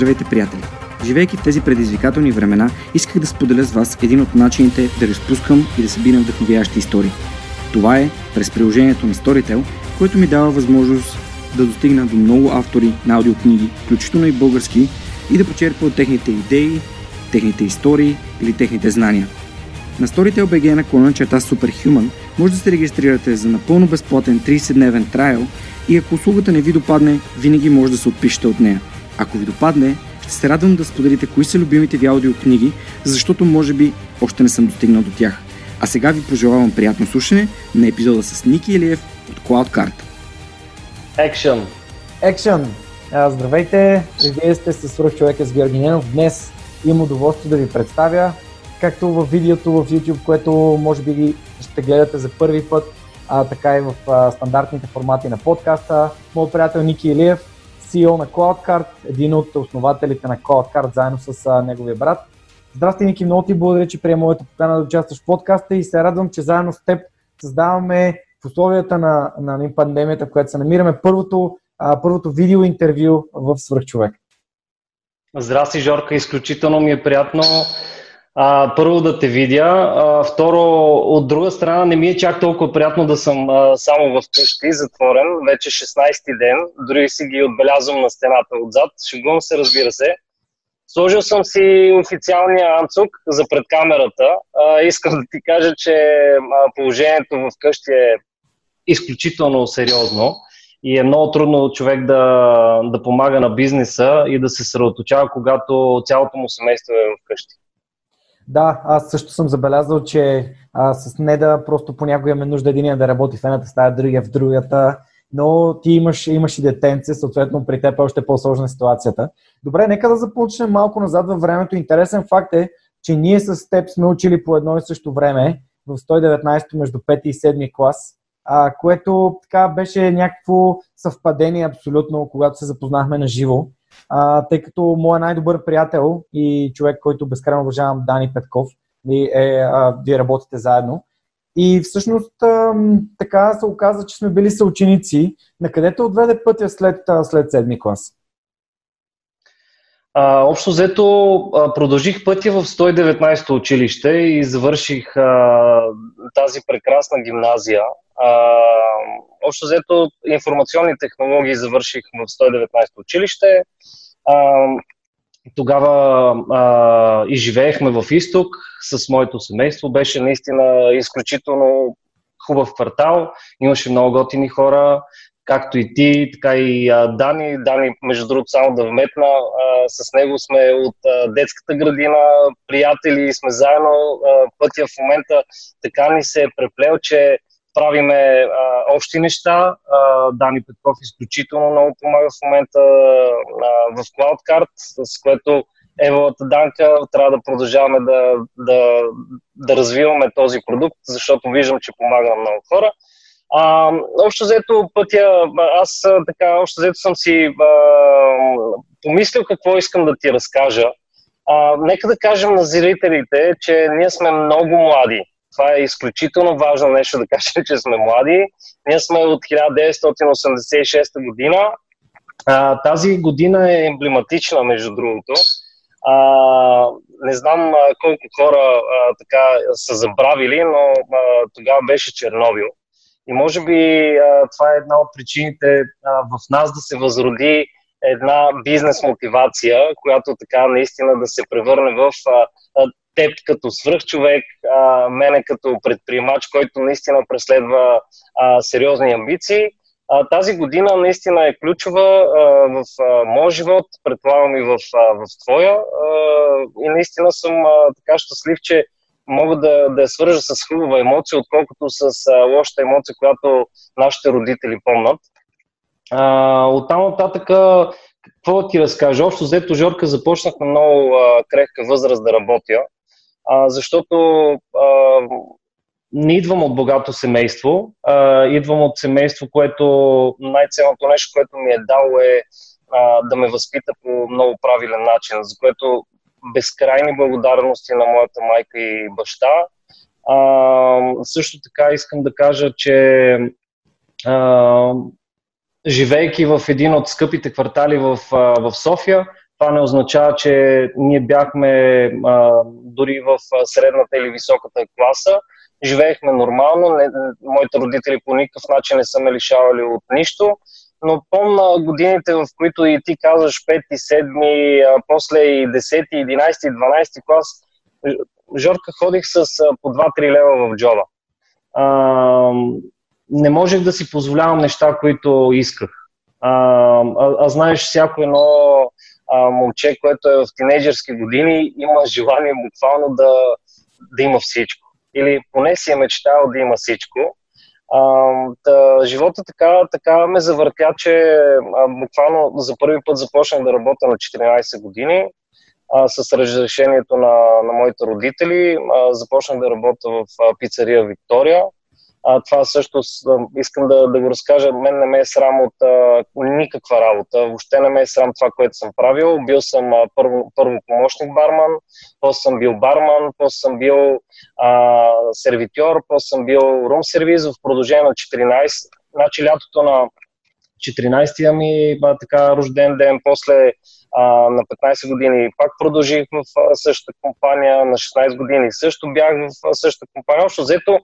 Здравейте, приятели! Живейки в тези предизвикателни времена, исках да споделя с вас един от начините да разпускам и да събирам вдъхновящи истории. Това е през приложението на Storytel, което ми дава възможност да достигна до много автори на аудиокниги, включително и български, и да почерпя от техните идеи, техните истории или техните знания. На Storytel BG на клона черта Superhuman може да се регистрирате за напълно безплатен 30-дневен трайл и ако услугата не ви допадне, винаги може да се отпишете от нея. Ако ви допадне, ще се радвам да споделите кои са любимите ви аудиокниги, защото може би още не съм достигнал до тях. А сега ви пожелавам приятно слушане на епизода с Ники Елиев от CloudCard. Екшън! Екшън! Здравейте! Вие сте с свърх човека с Георги Ненов. Днес имам удоволствие да ви представя, както в видеото в YouTube, което може би ще гледате за първи път, а така и в а, стандартните формати на подкаста. Моят приятел Ники Илиев, CEO на CloudCard, един от основателите на CloudCard, заедно с а, неговия брат. Здрасти, Ники, много ти благодаря, че приема моята покана да участваш в подкаста и се радвам, че заедно с теб създаваме в условията на, на, на пандемията, в която се намираме, първото, а, първото видео интервю в Свърхчовек. Здрасти, Жорка, изключително ми е приятно а, първо да те видя. А, второ, от друга страна, не ми е чак толкова приятно да съм а, само в къщи, затворен, вече 16-ти ден. Дори си ги отбелязвам на стената отзад. Шегувам се, разбира се. Сложил съм си официалния анцук за пред камерата. А, искам да ти кажа, че а, положението в къщи е изключително сериозно и е много трудно човек да, да помага на бизнеса и да се съсредоточава, когато цялото му семейство е вкъщи. Да, аз също съм забелязал, че а, с Неда просто понякога имаме нужда един да работи в едната стая, другия в другата, но ти имаш, имаш и детенце, съответно при теб е още по-сложна ситуацията. Добре, нека да започнем малко назад във времето. Интересен факт е, че ние с теб сме учили по едно и също време в 119 между 5 и 7 клас, а, което така беше някакво съвпадение абсолютно, когато се запознахме на живо а, тъй като моят най-добър приятел и човек, който безкрайно уважавам, Дани Петков, и е, а, вие работите заедно. И всъщност а, така се оказа, че сме били съученици. На къде те отведе пътя след, след седми клас? А, общо взето а, продължих пътя в 119 училище и завърших а, тази прекрасна гимназия. А, общо взето информационни технологии завърших в 119 училище. А, тогава а, и живеехме в изток с моето семейство. Беше наистина изключително хубав квартал. Имаше много готини хора, както и ти, така и а, Дани. Дани, между другото, само да вметна, а, с него сме от а, детската градина, приятели, сме заедно. А, пътя в момента така ни се е преплел, че правиме а, общи неща. А, Дани Петков изключително много помага в момента а, в CloudCard, с което Евалата Данка трябва да продължаваме да, да, да развиваме този продукт, защото виждам, че помага на много хора. А, общо взето пътя, аз така, общо взето съм си а, помислил какво искам да ти разкажа. А, нека да кажем на зрителите, че ние сме много млади. Това е изключително важно нещо да кажем, че сме млади. Ние сме от 1986 година. А, тази година е емблематична, между другото. А, не знам а, колко хора а, така са забравили, но а, тогава беше Чернобил. И може би а, това е една от причините а, в нас да се възроди една бизнес мотивация, която така наистина да се превърне в а, теб като свръхчовек, а, мене като предприемач, който наистина преследва а, сериозни амбиции. А, тази година наистина е ключова а, в а, моят живот, предполагам и в, а, в твоя. А, и наистина съм а, така щастлив, че мога да, да я свържа с хубава емоция, отколкото с а, лоша емоция, която нашите родители помнат. А, оттам нататък, какво ти разкажа? Общо взето, Жорка, започнах на много а, крехка възраст да работя, а, защото а, не идвам от богато семейство, а, идвам от семейство, което най-ценното нещо, което ми е дало е а, да ме възпита по много правилен начин, за което безкрайни благодарности на моята майка и баща. А, също така искам да кажа, че а, живейки в един от скъпите квартали в, в София, това не означава, че ние бяхме а, дори в средната или високата класа. Живеехме нормално, не, моите родители по никакъв начин не са ме лишавали от нищо, но помна годините, в които и ти казваш 5, 7, а после и 10, 11, 12 клас, Жорка ходих с по 2-3 лева в джоба. А, не можех да си позволявам неща, които исках. А, а, а знаеш, всяко едно а, момче, което е в тинейджърски години, има желание буквално да, да има всичко. Или поне си е мечтал да има всичко. А, та, живота така, така ме завъртя, че а, буквално за първи път започнах да работя на 14 години а, с разрешението на, на моите родители. А, започнах да работя в а, пицария Виктория а, това също искам да, да го разкажа. Мен не ме е срам от а, никаква работа. Въобще не ме е срам това, което съм правил. Бил съм а, първо, първо помощник барман, после съм бил барман, после съм бил а, сервитьор, после съм бил рум сервиз в продължение на 14. Значи лятото на 14-я ми ба, така рожден ден, после а, на 15 години пак продължих в същата компания, на 16 години също бях в същата компания. Общо взето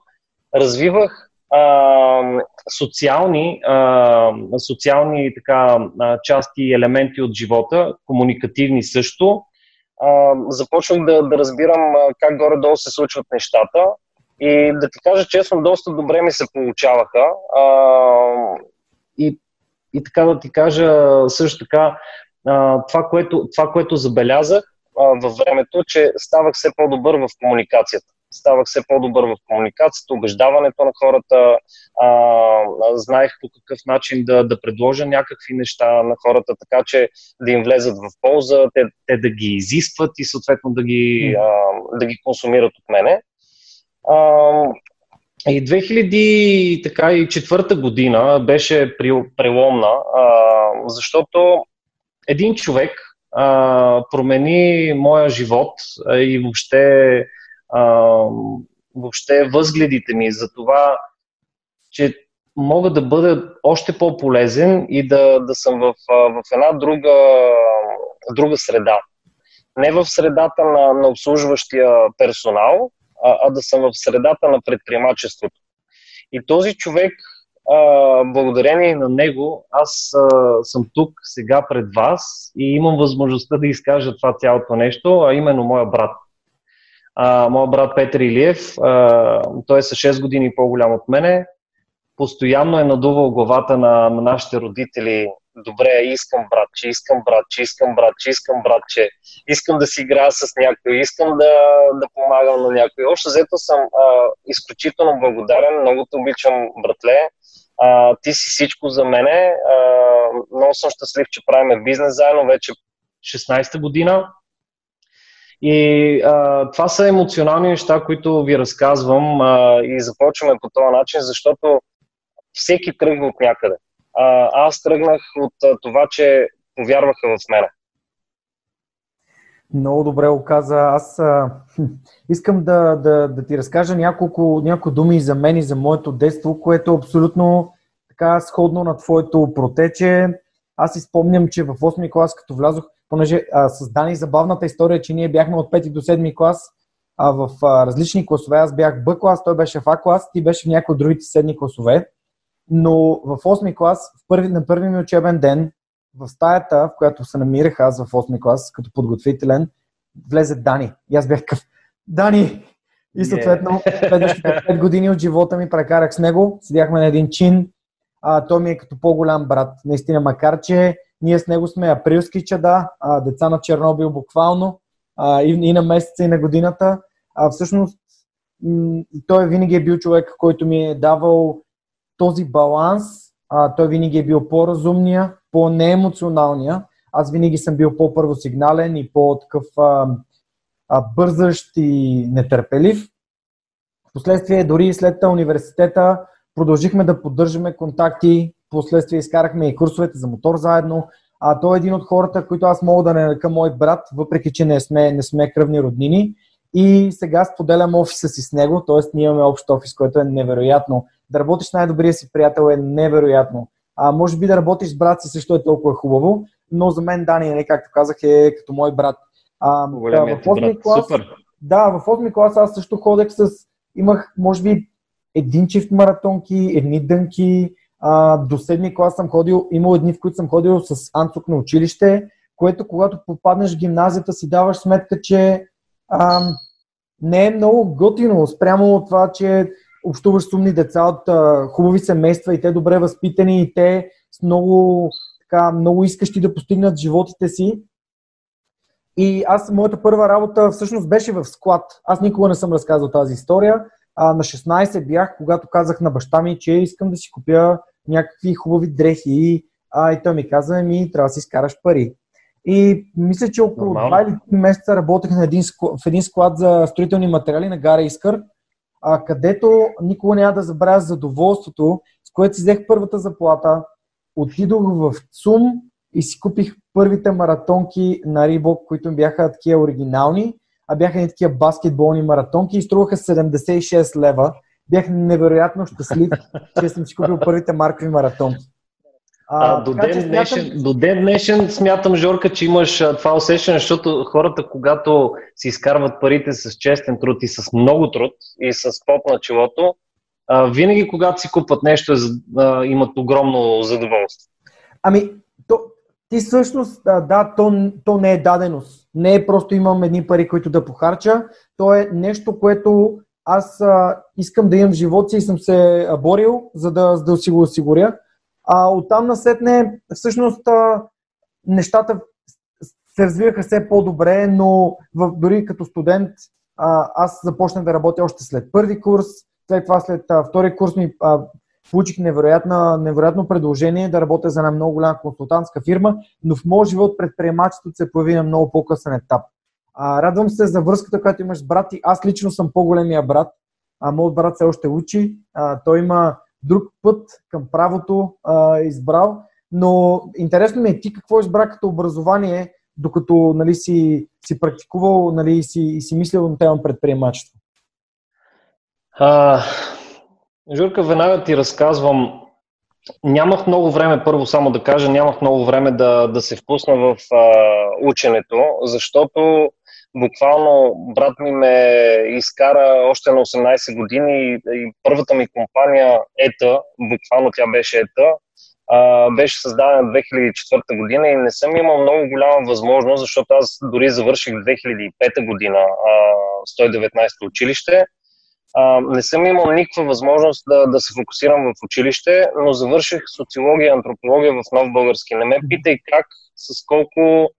развивах а, социални, а, социални така, части и елементи от живота, комуникативни също. А, започнах да, да разбирам как горе-долу се случват нещата и да ти кажа честно, доста добре ми се получаваха. А, и, и така да ти кажа също така, а, това, което, това, което забелязах а, във времето, че ставах все по-добър в комуникацията ставах все по-добър в комуникацията, убеждаването на хората, а, знаех по какъв начин да, да предложа някакви неща на хората, така че да им влезат в полза, те, те да ги изискват и съответно да ги, а, да ги консумират от мене. А, и 2004 година беше преломна, а, защото един човек а, промени моя живот а, и въобще а, въобще възгледите ми за това, че мога да бъда още по-полезен и да, да съм в, в една друга, друга среда. Не в средата на, на обслужващия персонал, а, а да съм в средата на предприемачеството. И този човек, а, благодарение на него, аз а, съм тук сега пред вас и имам възможността да изкажа това цялото нещо, а именно моя брат моят брат Петър Илиев, а, той е с 6 години по-голям от мене, постоянно е надувал главата на, на нашите родители. Добре, искам брат, че искам брат, че искам брат, че искам брат, че искам да си играя с някой, искам да, да помагам на някой. Още взето съм а, изключително благодарен, много те обичам, братле. А, ти си всичко за мене. А, много съм щастлив, че правиме бизнес заедно вече 16-та година. И а, това са емоционални неща, които ви разказвам а, и започваме по този начин, защото всеки тръгва от някъде. А, аз тръгнах от а, това, че повярваха в мене. Много добре го каза. Аз а, искам да, да, да ти разкажа няколко, няколко думи за мен и за моето детство, което е абсолютно така сходно на твоето протече. Аз изпомням, че в 8 клас, като влязох, понеже а, с Дани забавната история, че ние бяхме от 5 до 7 клас а, в а, различни класове. Аз бях Б клас, той беше в А клас, ти беше в някои от другите седни класове. Но в 8 клас, в първи, на първи ми учебен ден, в стаята, в която се намирах аз в 8 клас, като подготвителен, влезе Дани. И аз бях къв. Дани! И съответно, yeah. следващите 5 години от живота ми прекарах с него. Седяхме на един чин. А, той ми е като по-голям брат. Наистина, макар че ние с него сме априлски чада, а, деца на Чернобил буквално, а, и, и на месеца, и на годината. А, всъщност, м- той винаги е бил човек, който ми е давал този баланс а, той винаги е бил по-разумния, по-неемоционалния. Аз винаги съм бил по-първосигнален и по-такъв а, а, бързащ и нетърпелив. Впоследствие, дори след университета, продължихме да поддържаме контакти, последствие изкарахме и курсовете за мотор заедно. А той е един от хората, които аз мога да не нарека мой брат, въпреки че не сме, не сме кръвни роднини. И сега споделям офиса си с него, т.е. ние имаме общ офис, който е невероятно. Да работиш с най-добрия си приятел е невероятно. А може би да работиш с брат си също е толкова хубаво, но за мен Дани, нали, както казах, е като мой брат. А, да, в 8 клас, Супер. Да, в 8 клас аз също ходех с... Имах, може би, един чифт маратонки, едни дънки. А, до седми клас съм ходил, имал едни, в които съм ходил с Анцук на училище, което когато попаднеш в гимназията си даваш сметка, че а, не е много готино спрямо от това, че общуваш с умни деца от а, хубави семейства и те добре възпитани и те с много, така, много искащи да постигнат животите си. И аз, моята първа работа всъщност беше в склад. Аз никога не съм разказал тази история. А, на 16 бях, когато казах на баща ми, че искам да си купя някакви хубави дрехи. А, и той ми каза, ми трябва да си изкараш пари. И мисля, че около Нормално. 2 или 3 месеца работех на един в един склад за строителни материали на Гара Искър, а, където никога няма да забравя задоволството, с което си взех първата заплата, отидох в ЦУМ и си купих първите маратонки на Рибок, които бяха такива оригинални, а бяха и такива баскетболни маратонки и струваха 76 лева. Бях невероятно щастлив, че съм си купил първите маркови маратонки. А, до, ден смятам... днешен, до ден днешен смятам, Жорка, че имаш това усещане, защото хората, когато си изкарват парите с честен труд и с много труд и с поп на челото, а, винаги, когато си купат нещо, а, имат огромно задоволство. Ами, ти всъщност, да, то, то не е даденост. Не е просто имам едни пари, които да похарча. То е нещо, което аз а, искам да имам живот си и съм се борил, за да, за да си го осигуря. А оттам насетне, всъщност, а, нещата се развиваха все по-добре, но в, дори като студент а, аз започнах да работя още след първи курс, след това след а, втори курс ми а, получих невероятно, предложение да работя за една много голяма консултантска фирма, но в моят живот предприемачеството се появи на много по-късен етап. А, радвам се за връзката, която имаш с брат и аз лично съм по-големия брат. А, моят брат се още учи. А, той има друг път към правото а, избрал. Но интересно ми е ти какво избра като образование, докато нали, си, си практикувал нали, си, и си мислил на тема предприемачество? А, Журка, веднага ти разказвам. Нямах много време, първо само да кажа, нямах много време да, да се впусна в а, ученето, защото буквално брат ми ме изкара още на 18 години и, и първата ми компания ЕТА, буквално тя беше ЕТА, а, беше създадена 2004 година и не съм имал много голяма възможност, защото аз дори завърших 2005 година а, 119 училище. А, не съм имал никаква възможност да, да се фокусирам в училище, но завърших социология и антропология в Нов Български. Не ме питай как, с колко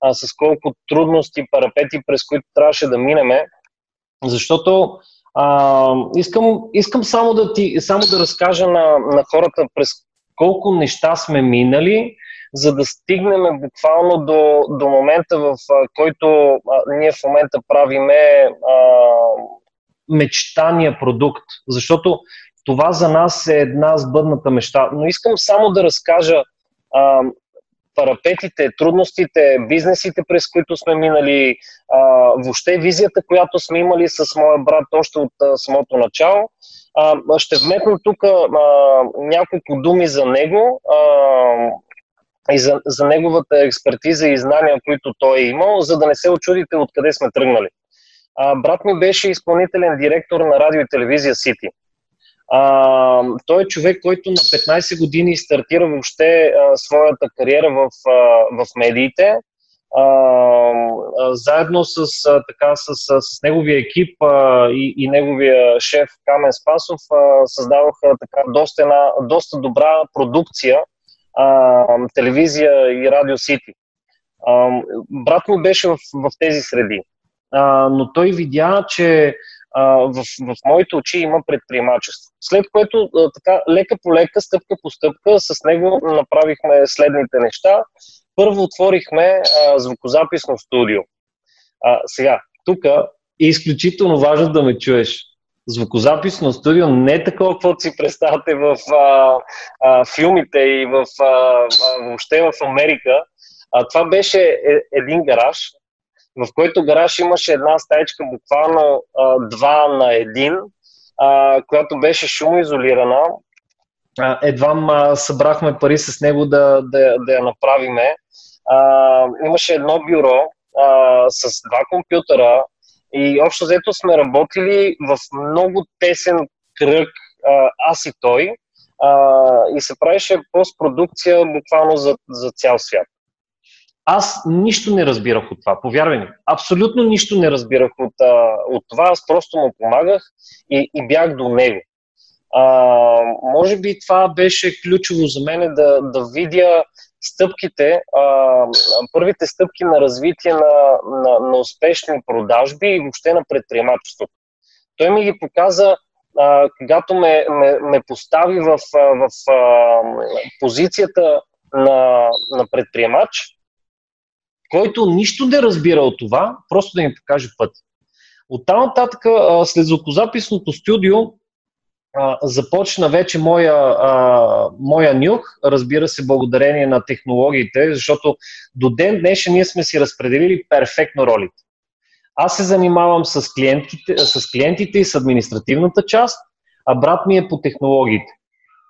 а, с колко трудности, парапети, през които трябваше да минеме, защото а, искам, искам само да, ти, само да разкажа на, на хората през колко неща сме минали, за да стигнем буквално до, до момента, в който а, ние в момента правиме а, мечтания продукт. Защото това за нас е една сбъдната мечта. Но искам само да разкажа а, парапетите, трудностите, бизнесите, през които сме минали, а, въобще визията, която сме имали с моя брат още от а, самото начало. А, ще вметна тук няколко думи за него а, и за, за неговата експертиза и знания, които той е имал, за да не се очудите откъде сме тръгнали. А, брат ми беше изпълнителен директор на радио и телевизия Сити. А, той е човек, който на 15 години стартира въобще а, своята кариера в, а, в медиите. А, а, заедно с, а, така, с, с, с неговия екип а, и, и неговия шеф Камен Спасов а, създаваха така, доста, една, доста добра продукция а, телевизия и радио Сити. Брат му беше в, в тези среди. Но той видя, че в, в моите очи има предприемачество. След което така лека по лека, стъпка по стъпка, с него направихме следните неща. Първо отворихме а, звукозаписно студио. А, сега, тук е изключително важно да ме чуеш. Звукозаписно студио не е такова, каквото си представяте в а, а, филмите и в, а, въобще в Америка. А, това беше е, един гараж, в който гараж имаше една стаечка, буквално а, два на един, която беше шумоизолирана. Едва събрахме пари с него да, да, да я направиме. Имаше едно бюро с два компютъра и общо взето сме работили в много тесен кръг аз и той и се правеше постпродукция буквално за, за цял свят. Аз нищо не разбирах от това, повярвай ми. Абсолютно нищо не разбирах от, от това. Аз просто му помагах и, и бях до него. А, може би това беше ключово за мен да, да видя стъпките, а, първите стъпки на развитие на, на, на успешни продажби и въобще на предприемачеството. Той ми ги показа, а, когато ме, ме, ме постави в, в, в а, позицията на, на предприемач, който нищо не разбира от това, просто да ми покаже път. От там нататък, след звукозаписното студио, започна вече моя, а, моя нюх, разбира се, благодарение на технологиите, защото до ден днешен ние сме си разпределили перфектно ролите. Аз се занимавам с клиентите, с клиентите и с административната част, а брат ми е по технологиите.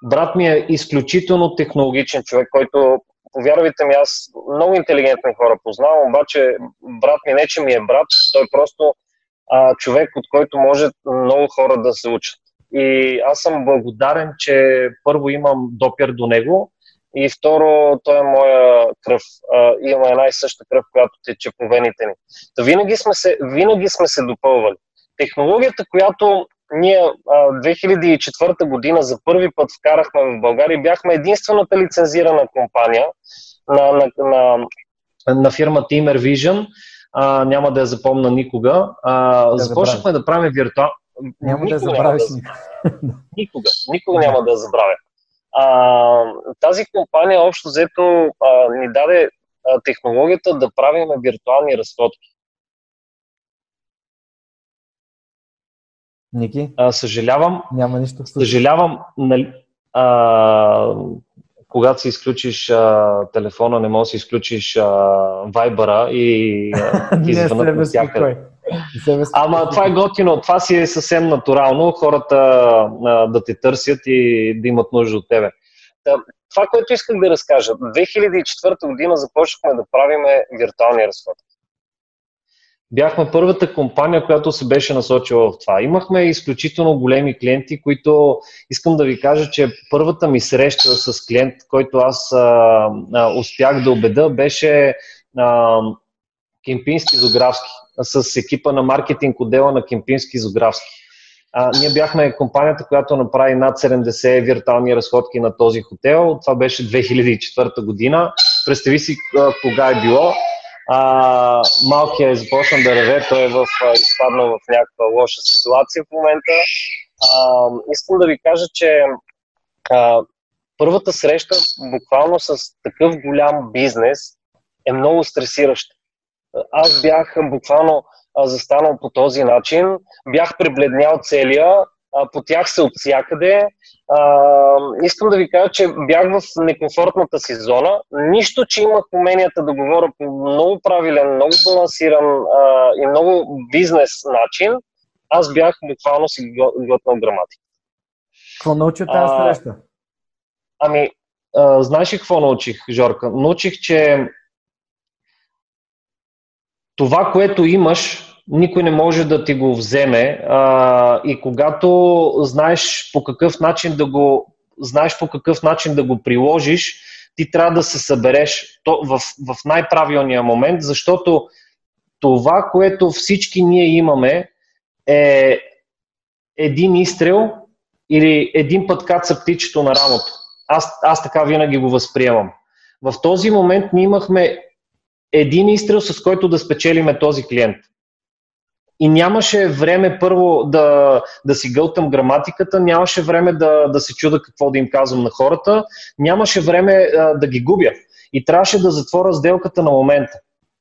Брат ми е изключително технологичен човек, който повярвайте ми, аз много интелигентни хора познавам, обаче брат ми не, че ми е брат, той е просто а, човек, от който може много хора да се учат. И аз съм благодарен, че първо имам допир до него и второ, той е моя кръв. А, има една и съща кръв, която тече по вените ни. Винаги сме се, винаги сме се допълвали. Технологията, която ние а, 2004 година за първи път вкарахме в България, бяхме единствената лицензирана компания на, на, на, на фирма Teamer Vision. А, няма да я запомна никога. А, да започнахме да правим виртуал... Няма да я забравиш никога. Никога няма да я забравя. А, тази компания общо взето а, ни даде а, технологията да правим виртуални разходки. Ники? А, съжалявам. Няма нищо. Съжалявам, нали, а, когато си изключиш а, телефона, не можеш да си изключиш а, вайбъра и а, ти звънат навсякъде. Ама това е готино, това си е съвсем натурално, хората а, да те търсят и да имат нужда от тебе. Това, което исках да разкажа, 2004 година започнахме да правиме виртуални разходки бяхме първата компания, която се беше насочила в това. Имахме изключително големи клиенти, които искам да ви кажа, че първата ми среща с клиент, който аз а, а, успях да убеда, беше а, Кемпински Зографски, с екипа на маркетинг отдела на Кемпински Зографски. А, ние бяхме компанията, която направи над 70 виртуални разходки на този хотел. Това беше 2004 година. Представи си а, кога е било. А, малкият е започна да реве, той е в, изпаднал в някаква лоша ситуация в момента. А, искам да ви кажа, че а, първата среща буквално с такъв голям бизнес е много стресираща. Аз бях буквално застанал по този начин, бях пребледнял целия, по тях се от всякъде. искам да ви кажа, че бях в некомфортната си зона. Нищо, че имах уменията да говоря по много правилен, много балансиран и много бизнес начин, аз бях буквално си глътнал граматика. Какво научи от тази среща? Ами, а, знаеш ли какво научих, Жорка? Научих, че това, което имаш, никой не може да ти го вземе а, и когато знаеш по какъв начин да го знаеш по какъв начин да го приложиш, ти трябва да се събереш то, в, в най-правилния момент, защото това, което всички ние имаме е един изстрел или един път каца птичето на рамото. Аз, аз така винаги го възприемам. В този момент ние имахме един изстрел, с който да спечелиме този клиент. И нямаше време първо да, да си гълтам граматиката, нямаше време да, да се чуда какво да им казвам на хората, нямаше време а, да ги губя. И трябваше да затворя сделката на момента.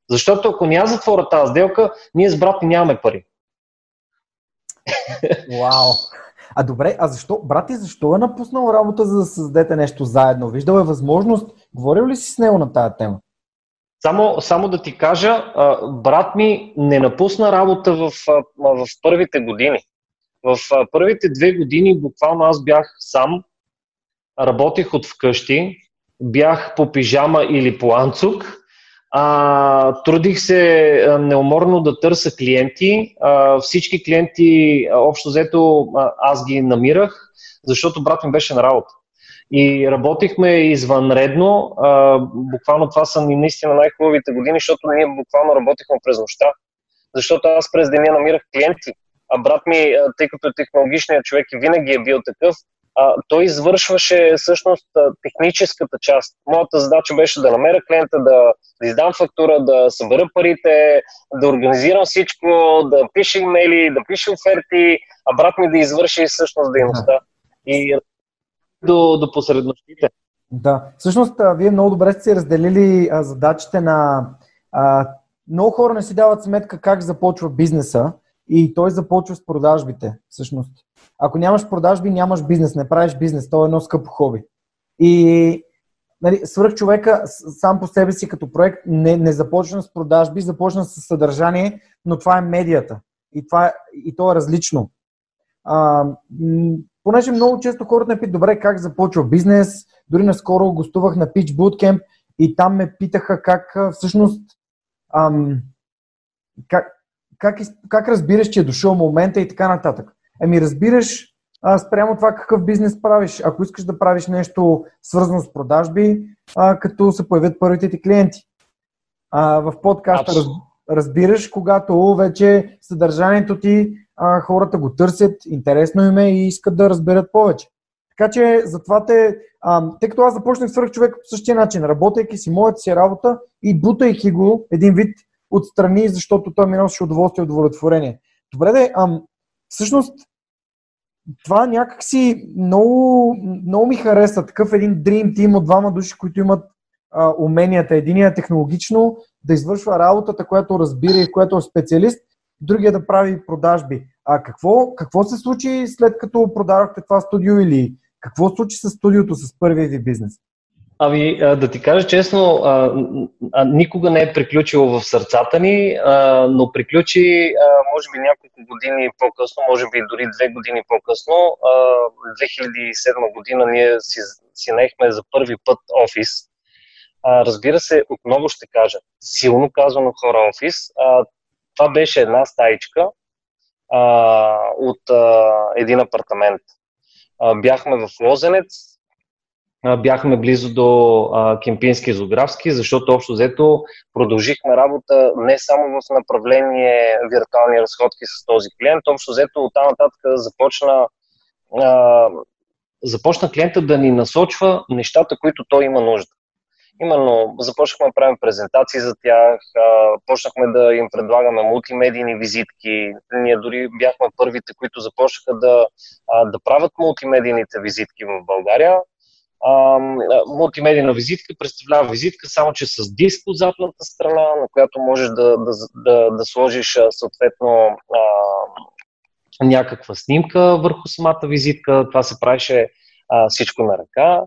Защото ако няма затворя тази сделка, ние с брат нямаме пари. Вау! А добре, а защо, брат ти, защо е напуснал работа, за да създадете нещо заедно? Виждал е възможност? Говорил ли си с него на тая тема? Само, само да ти кажа, брат ми не напусна работа в, в първите години. В първите две години буквално аз бях сам, работех от вкъщи, бях по пижама или по анцук, а, трудих се неуморно да търся клиенти. А, всички клиенти, общо взето, аз ги намирах, защото брат ми беше на работа. И работихме извънредно. А, буквално това са ни наистина най-хубавите години, защото ние буквално работихме през нощта. Защото аз през деня намирах клиенти. А брат ми, тъй като е технологичният човек и винаги е бил такъв, а, той извършваше всъщност техническата част. Моята задача беше да намеря клиента, да, да издам фактура, да събера парите, да организирам всичко, да пише имейли, да пише оферти, а брат ми да извърши всъщност дейността. И до, до посредностите. Да, всъщност вие много добре сте разделили а, задачите на... А, много хора не си дават сметка как започва бизнеса и той започва с продажбите, всъщност. Ако нямаш продажби, нямаш бизнес, не правиш бизнес, то е едно скъпо хоби. И нали, свърх човека сам по себе си като проект не, не започна с продажби, започна с съдържание, но това е медията. И, това е, и то е различно. А, понеже много често хората ме питат, добре, как започва бизнес, дори наскоро гостувах на Pitch Bootcamp и там ме питаха как всъщност ам, как, как, как разбираш, че е дошъл момента и така нататък. Еми разбираш а, спрямо това какъв бизнес правиш. Ако искаш да правиш нещо свързано с продажби, а, като се появят първите ти клиенти. А, в подкаста раз, разбираш, когато вече съдържанието ти а, хората го търсят, интересно им е и искат да разберат повече. Така че затова те, а, тъй като аз започнах свърх човек по същия начин, работейки си моята си работа и бутайки го един вид отстрани, защото той ми носеше удоволствие и удовлетворение. Добре, де, ам, всъщност това някакси много, много ми хареса. Такъв един Dream Team от двама души, които имат а, уменията. Единият е технологично да извършва работата, която разбира и която е специалист, другия да прави продажби. А какво, какво се случи след като продавахте това студио или какво случи с студиото, с първия ви бизнес? Ами, да ти кажа честно, никога не е приключило в сърцата ни, но приключи, може би, няколко години по-късно, може би дори две години по-късно. А, 2007 година ние си, си наехме за първи път офис. Разбира се, отново ще кажа, силно казано хора офис. Това беше една стаичка а, от а, един апартамент. А, бяхме в Лозенец, бяхме близо до а, Кемпински Зографски, защото общо взето продължихме работа не само в направление виртуални разходки с този клиент, общо взето оттам нататък започна, а, започна клиента да ни насочва нещата, които той има нужда. Именно започнахме да правим презентации за тях, почнахме да им предлагаме мултимедийни визитки. Ние дори бяхме първите, които започнаха да, да правят мултимедийните визитки в България мултимедийна визитка представлява визитка само, че с диск от задната страна, на която можеш да, да, да, да сложиш съответно някаква снимка върху самата визитка. Това се правеше а, всичко на ръка.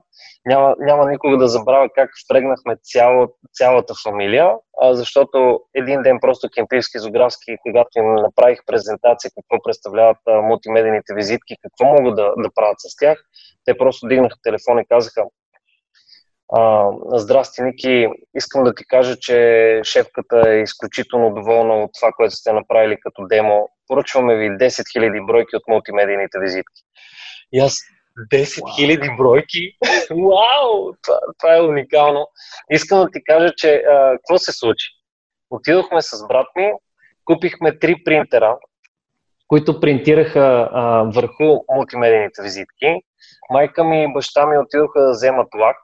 Няма, няма никога да забравя как впрегнахме цяло, цялата фамилия, а, защото един ден просто кемпийски зографски, когато им направих презентация какво представляват а, мултимедийните визитки, какво могат да, да правят с тях, те просто дигнаха телефон и казаха а, Здрасти, Ники, искам да ти кажа, че шефката е изключително доволна от това, което сте направили като демо. Поръчваме ви 10 000 бройки от мултимедийните визитки. И аз 10 000 бройки. Вау! Това, това е уникално. Искам да ти кажа, че а, какво се случи? Отидохме с брат ми, купихме три принтера, които принтираха а, върху мултимедийните визитки. Майка ми и баща ми отидоха да вземат лак.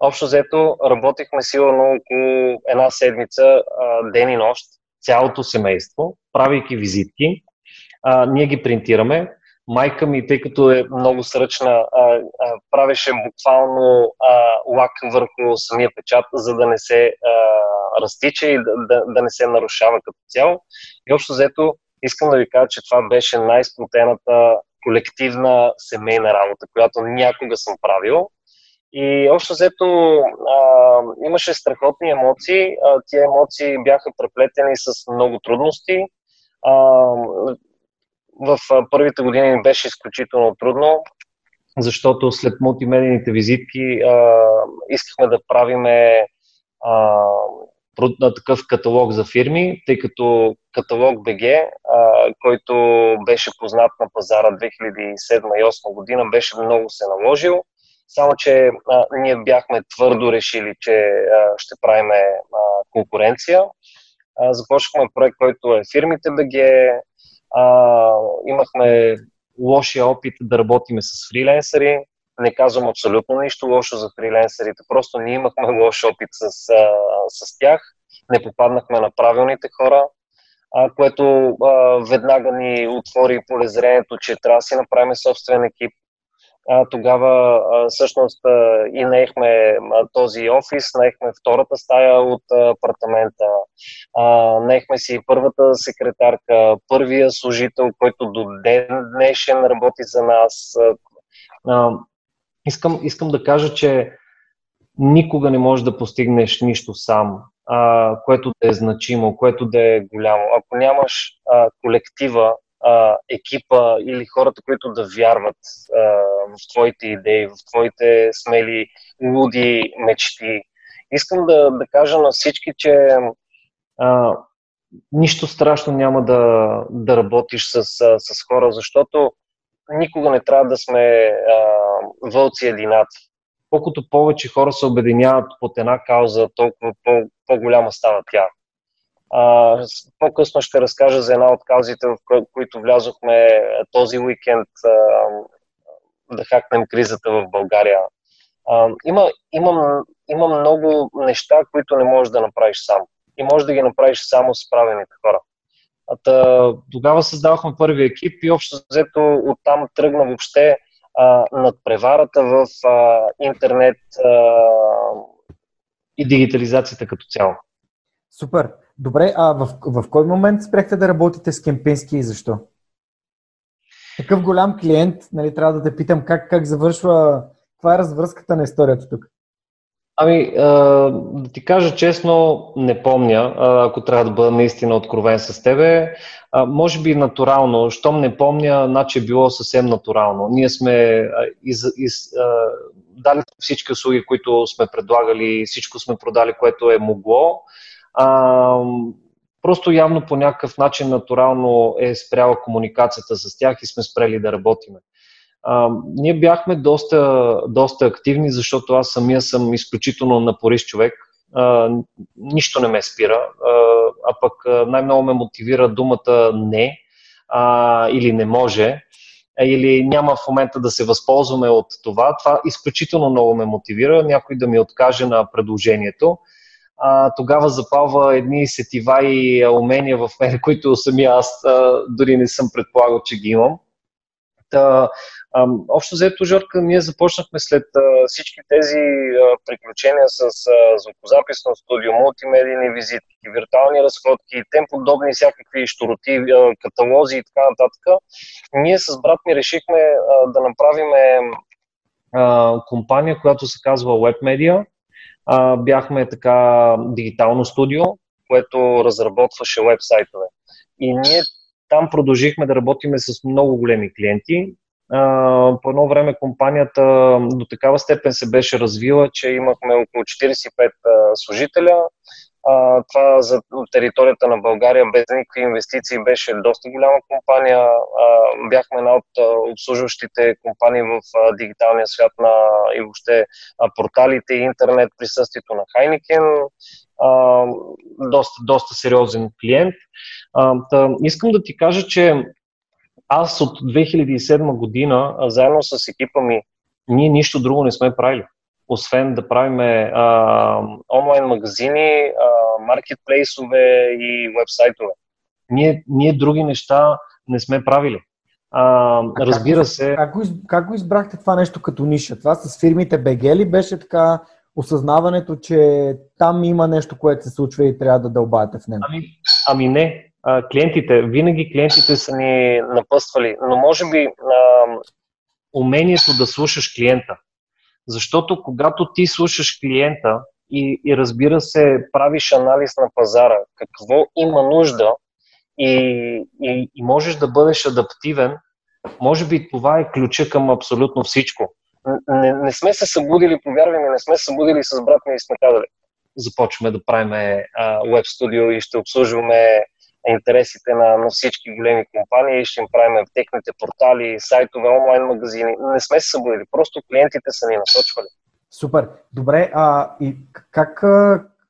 Общо взето работихме сигурно около една седмица, а, ден и нощ. цялото семейство, правейки визитки. А, ние ги принтираме. Майка ми, тъй като е много сръчна, а, а, правеше буквално а, лак върху самия печат, за да не се а, разтича и да, да, да не се нарушава като цяло. И общо взето, искам да ви кажа, че това беше най-сплотената колективна семейна работа, която някога съм правил. И общо взето а, имаше страхотни емоции. А, тия емоции бяха преплетени с много трудности. А, в първите години беше изключително трудно, защото след мултимедийните визитки а, искахме да правиме на такъв каталог за фирми, тъй като каталог BG, а, който беше познат на пазара 2007-2008 година, беше много се наложил. Само, че а, ние бяхме твърдо решили, че а, ще правим конкуренция. А, започнахме проект, който е фирмите BG. А, имахме лошия опит да работиме с фриленсъри. Не казвам абсолютно нищо лошо за фриленсерите, просто ние имахме лош опит с, а, с тях, не попаднахме на правилните хора, а, което а, веднага ни отвори полезрението, че трябва да си направим собствен екип. А, тогава а, всъщност а, и наехме а, този офис, наехме втората стая от апартамента, а, наехме си първата секретарка, първия служител, който до ден днешен работи за нас. А, искам, искам да кажа, че никога не можеш да постигнеш нищо сам, а, което да е значимо, което да е голямо. Ако нямаш а, колектива, а, екипа или хората, които да вярват а, в твоите идеи, в твоите смели, луди мечти, искам да, да кажа на всички, че а, нищо страшно няма да, да работиш с, с хора, защото никога не трябва да сме а, вълци единаци. Колкото повече хора се обединяват под една кауза, толкова по, по-голяма става тя. А, по-късно ще разкажа за една от каузите, в които влязохме този уикенд а, да хакнем кризата в България. А, има, има, има много неща, които не можеш да направиш сам. И можеш да ги направиш само с правилните хора. Та, тогава създавахме първи екип и общо взето оттам тръгна въобще а, надпреварата в а, интернет а, и дигитализацията като цяло. Супер. Добре, а в, в кой момент спряхте да работите с Кемпински и защо? Такъв голям клиент, нали, трябва да те питам как, как завършва, каква е развръзката на историята тук? Ами, да ти кажа честно, не помня, ако трябва да бъда наистина откровен с тебе. Може би натурално, щом не помня, значи е било съвсем натурално. Ние сме из, из, дали всички услуги, които сме предлагали, всичко сме продали, което е могло. А, просто явно по някакъв начин натурално е спряла комуникацията с тях и сме спрели да работиме. А, ние бяхме доста, доста активни, защото аз самия съм изключително напорист човек. А, нищо не ме спира, а, а пък най-много ме мотивира думата не а, или не може или няма в момента да се възползваме от това. Това изключително много ме мотивира, някой да ми откаже на предложението. А, тогава запалва едни сетива и умения в мен, които самия аз а, дори не съм предполагал, че ги имам. Та, а, общо взето, Жорка, ние започнахме след а, всички тези а, приключения с а, звукозаписно студио, мултимедийни визитки, виртуални разходки, тем подобни всякакви штороти, каталози и така нататък. Ние с брат ми решихме а, да направим компания, която се казва WebMedia. А, бяхме така дигитално студио, което разработваше вебсайтове. И ние там продължихме да работиме с много големи клиенти. По едно време компанията до такава степен се беше развила, че имахме около 45 служителя. Това за територията на България без никакви инвестиции беше доста голяма компания. Бяхме една от обслужващите компании в дигиталния свят на и въобще порталите и интернет присъствието на Хайникен. Доста, доста сериозен клиент. Искам да ти кажа, че аз от 2007 година, заедно с екипа ми, ние нищо друго не сме правили, освен да правим онлайн магазини, а, маркетплейсове и вебсайтове. Ние, ние други неща не сме правили. А, а разбира как, се. Как го, как го избрахте това нещо като ниша? Това с фирмите BG ли беше така осъзнаването, че там има нещо, което се случва и трябва да дълбаете в него? Ами, ами не. А, клиентите, винаги клиентите са ни напъствали, но може би а, умението да слушаш клиента. Защото когато ти слушаш клиента и, и разбира се, правиш анализ на пазара, какво има нужда и, и, и можеш да бъдеш адаптивен, може би това е ключа към абсолютно всичко. Не, не сме се събудили, повярвай ми, не сме се събудили с брат ми и сме казали, започваме да правим веб студио и ще обслужваме интересите на, на всички големи компании, ще им правим в техните портали, сайтове, онлайн магазини. Не сме се събудили, просто клиентите са ни насочвали. Супер. Добре, а и как,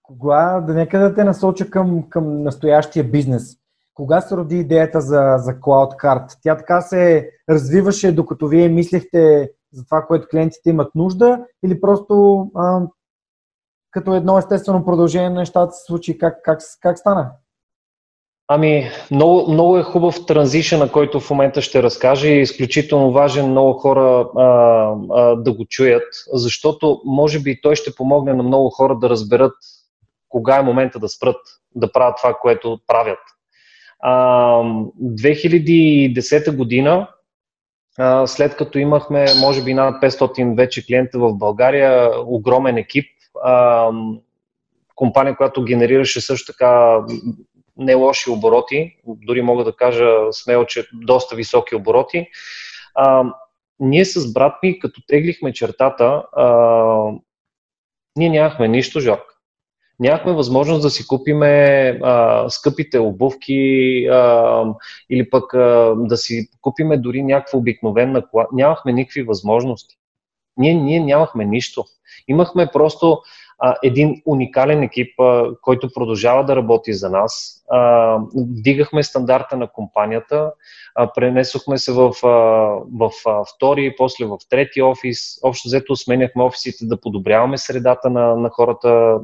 кога, да нека да те насоча към, към настоящия бизнес? Кога се роди идеята за, за CloudCard? Тя така се развиваше, докато вие мислехте за това, което клиентите имат нужда, или просто а, като едно естествено продължение на нещата се случи? Как, как, как стана? Ами, много, много е хубав транзишън, на който в момента ще разкажа и е изключително важен много хора а, а, да го чуят, защото може би той ще помогне на много хора да разберат кога е момента да спрат да правят това, което правят. А, 2010 година, а, след като имахме може би над 500 вече клиента в България, огромен екип, а, компания, която генерираше също така не лоши обороти, дори мога да кажа смело, че доста високи обороти. А, ние с брат ми, като теглихме чертата, а, ние нямахме нищо, Жорк. Нямахме възможност да си купиме а, скъпите обувки а, или пък а, да си купиме дори някаква обикновена кола. Нямахме никакви възможности. Ние, ние нямахме нищо. Имахме просто един уникален екип, който продължава да работи за нас. А, вдигахме стандарта на компанията, пренесохме се в, в втори, после в трети офис. Общо взето сменяхме офисите да подобряваме средата на, на хората,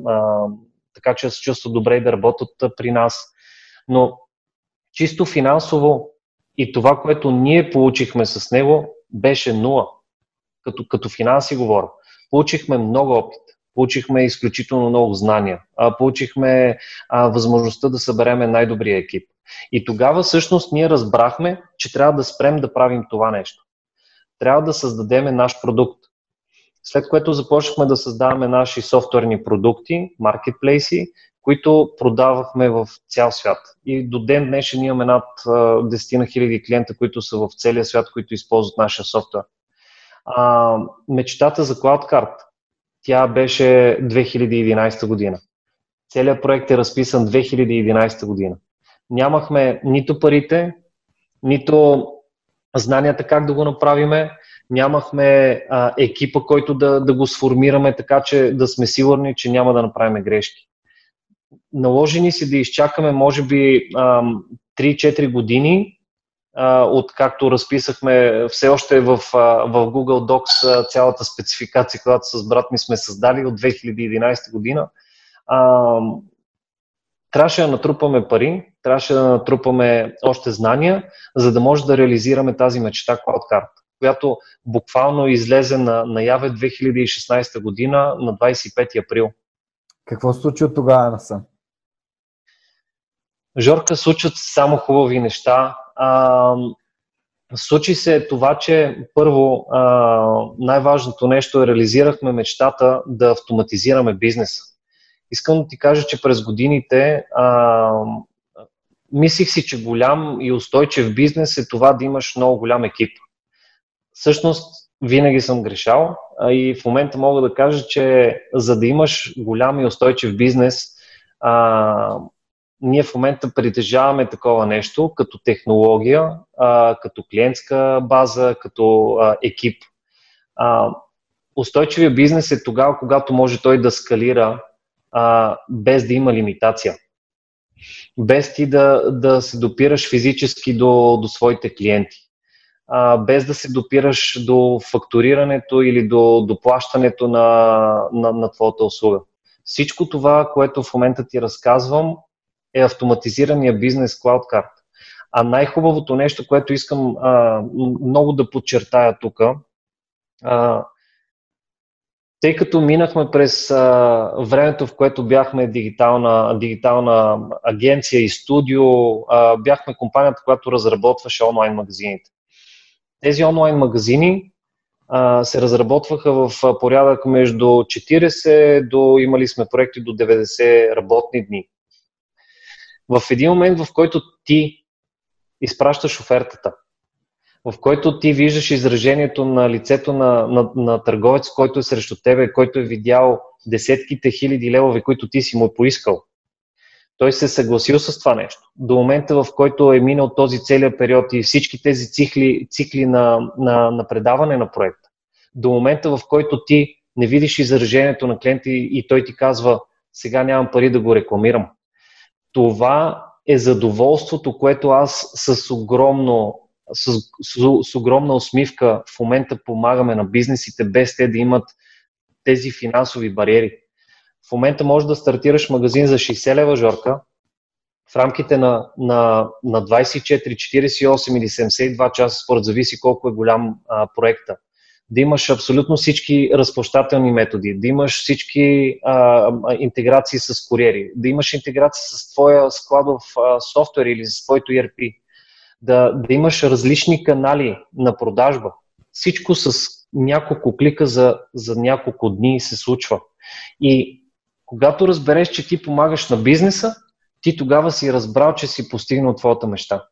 така че се чувстват добре да работят при нас. Но чисто финансово и това, което ние получихме с него, беше нула. Като, като финанси говоря. Получихме много опит получихме изключително много знания, получихме а, възможността да събереме най-добрия екип. И тогава всъщност ние разбрахме, че трябва да спрем да правим това нещо. Трябва да създадеме наш продукт. След което започнахме да създаваме наши софтуерни продукти, маркетплейси, които продавахме в цял свят. И до ден днешен имаме над 10 на хиляди клиента, които са в целия свят, които използват нашия софтуер. А, мечтата за CloudCard тя беше 2011 година. Целият проект е разписан 2011 година. Нямахме нито парите, нито знанията как да го направиме, нямахме а, екипа, който да, да го сформираме така, че да сме сигурни, че няма да направим грешки. Наложи ни си да изчакаме, може би, 3-4 години, откакто разписахме все още в, в Google Docs цялата спецификация, която с брат ми сме създали от 2011 година. А, трябваше да натрупаме пари, трябваше да натрупаме още знания, за да може да реализираме тази мечта CloudCard, която буквално излезе на наяве 2016 година на 25 април. Какво се случи от тогава насам? Жорка, случват само хубави неща. А, случи се това, че първо а, най-важното нещо е реализирахме мечтата да автоматизираме бизнеса. Искам да ти кажа, че през годините а, мислих си, че голям и устойчив бизнес е това да имаш много голям екип. Всъщност, винаги съм грешал а и в момента мога да кажа, че за да имаш голям и устойчив бизнес, а, ние в момента притежаваме такова нещо като технология, а, като клиентска база, като а, екип. А, устойчивия бизнес е тогава, когато може той да скалира а, без да има лимитация. Без ти да, да се допираш физически до, до своите клиенти. А, без да се допираш до фактурирането или до, до на, на, на твоята услуга. Всичко това, което в момента ти разказвам, е автоматизирания бизнес Card. А най-хубавото нещо, което искам а, много да подчертая тук, тъй като минахме през а, времето, в което бяхме дигитална, дигитална агенция и студио, а, бяхме компанията, която разработваше онлайн магазините. Тези онлайн магазини а, се разработваха в порядък между 40 до, имали сме проекти до 90 работни дни. В един момент, в който ти изпращаш офертата, в който ти виждаш изражението на лицето на, на, на търговец, който е срещу тебе, който е видял десетките хиляди левове, които ти си му поискал. Той се е съгласил с това нещо. До момента, в който е минал този целият период и всички тези цикли, цикли на, на, на предаване на проекта, до момента, в който ти не видиш изражението на клиента и, и той ти казва, сега нямам пари да го рекламирам. Това е задоволството, което аз с огромно с, с, с огромна усмивка в момента помагаме на бизнесите, без те да имат тези финансови бариери. В момента можеш да стартираш магазин за 60 лева жорка в рамките на, на, на 24, 48 или 72 часа, според зависи колко е голям а, проекта. Да имаш абсолютно всички разплащателни методи, да имаш всички а, интеграции с куриери, да имаш интеграции с твоя складов а, софтуер или с твоето ERP да, да имаш различни канали на продажба. Всичко с няколко клика за, за няколко дни се случва. И когато разбереш, че ти помагаш на бизнеса, ти тогава си разбрал, че си постигнал твоята мечта.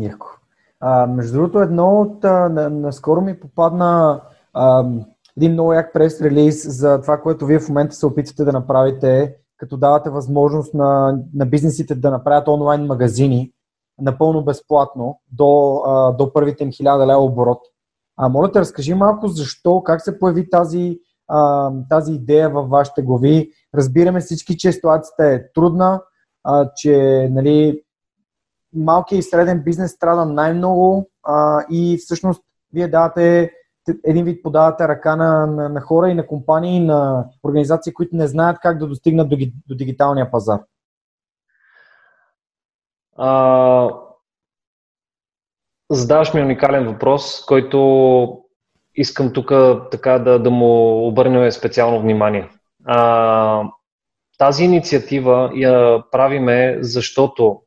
Яко. А, между другото, едно от... А, наскоро ми попадна а, един много як прес-релиз за това, което вие в момента се опитвате да направите, като давате възможност на, на бизнесите да направят онлайн магазини напълно безплатно до, а, до първите им 1000 лева оборот. А моля те, разкажи малко защо, как се появи тази, а, тази идея във вашите глави. Разбираме всички, че ситуацията е трудна, а, че нали, малкият и среден бизнес страда най-много а, и всъщност вие давате един вид подавате ръка на, на, на хора и на компании, на организации, които не знаят как да достигнат до, до дигиталния пазар. А, задаваш ми уникален въпрос, който искам тук така да, да му обърнем специално внимание. А, тази инициатива я правиме, защото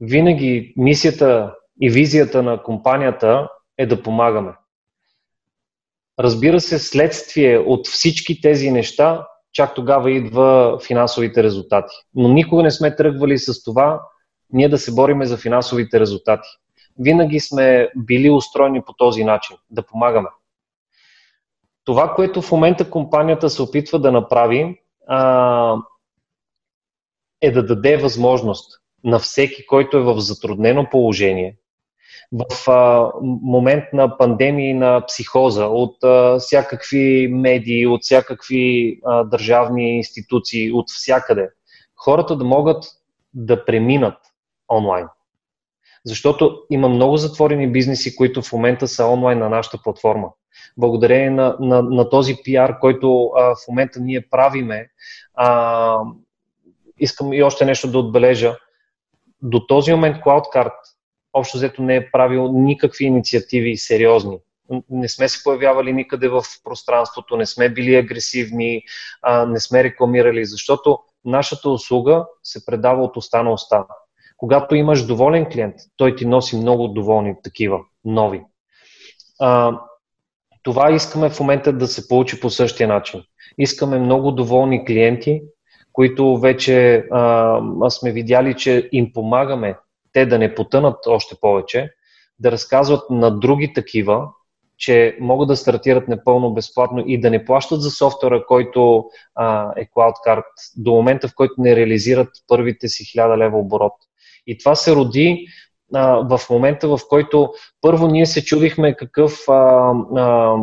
винаги мисията и визията на компанията е да помагаме. Разбира се, следствие от всички тези неща чак тогава идва финансовите резултати. Но никога не сме тръгвали с това ние да се бориме за финансовите резултати. Винаги сме били устроени по този начин, да помагаме. Това, което в момента компанията се опитва да направи, а, е да даде възможност на всеки, който е в затруднено положение, в а, момент на пандемии на психоза от а, всякакви медии, от всякакви а, държавни институции, от всякъде, хората да могат да преминат онлайн. Защото има много затворени бизнеси, които в момента са онлайн на нашата платформа. Благодарение на, на, на този пиар, който а, в момента ние правиме, а, искам и още нещо да отбележа. До този момент CloudCard общо взето не е правил никакви инициативи сериозни. Не сме се появявали никъде в пространството, не сме били агресивни, не сме рекламирали, защото нашата услуга се предава от уста на уста. Когато имаш доволен клиент, той ти носи много доволни такива, нови. това искаме в момента да се получи по същия начин. Искаме много доволни клиенти, които вече а, сме видяли, че им помагаме те да не потънат още повече, да разказват на други такива, че могат да стартират непълно безплатно и да не плащат за софтуера, който а, е CloudCard до момента, в който не реализират първите си 1000 лева оборот. И това се роди а, в момента, в който първо ние се чудихме какъв, а, а,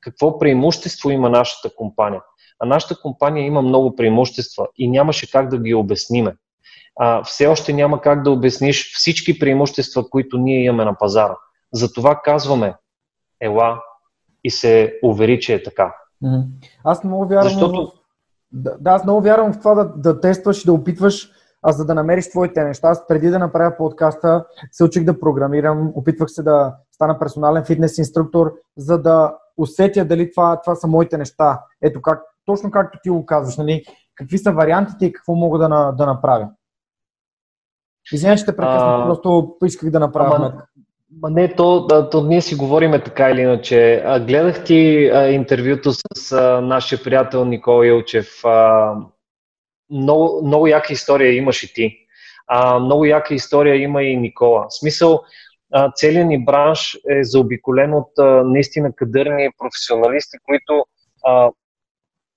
какво преимущество има нашата компания. А нашата компания има много преимущества и нямаше как да ги обясниме а, все още няма как да обясниш всички преимущества, които ние имаме на пазара. Затова казваме, ела и се увери, че е така. Аз много вярвам Защото... Да, да, аз много вярвам в това да, да тестваш и да опитваш, а за да намериш твоите неща. Аз преди да направя подкаста се учих да програмирам, опитвах се да стана персонален фитнес инструктор, за да усетя дали това, това са моите неща. Ето как, точно както ти го казваш, нали? какви са вариантите и какво мога да, да направя. Извинявай, че те прекъснах, просто исках да направя ама, Ма не, то, то ние си говориме така или иначе. Гледах ти а, интервюто с а, нашия приятел Никола Илчев. А, много, много яка история имаш и ти. А, много яка история има и Никола. В смисъл, а, целият ни бранш е заобиколен от а, наистина кадърни професионалисти, които а,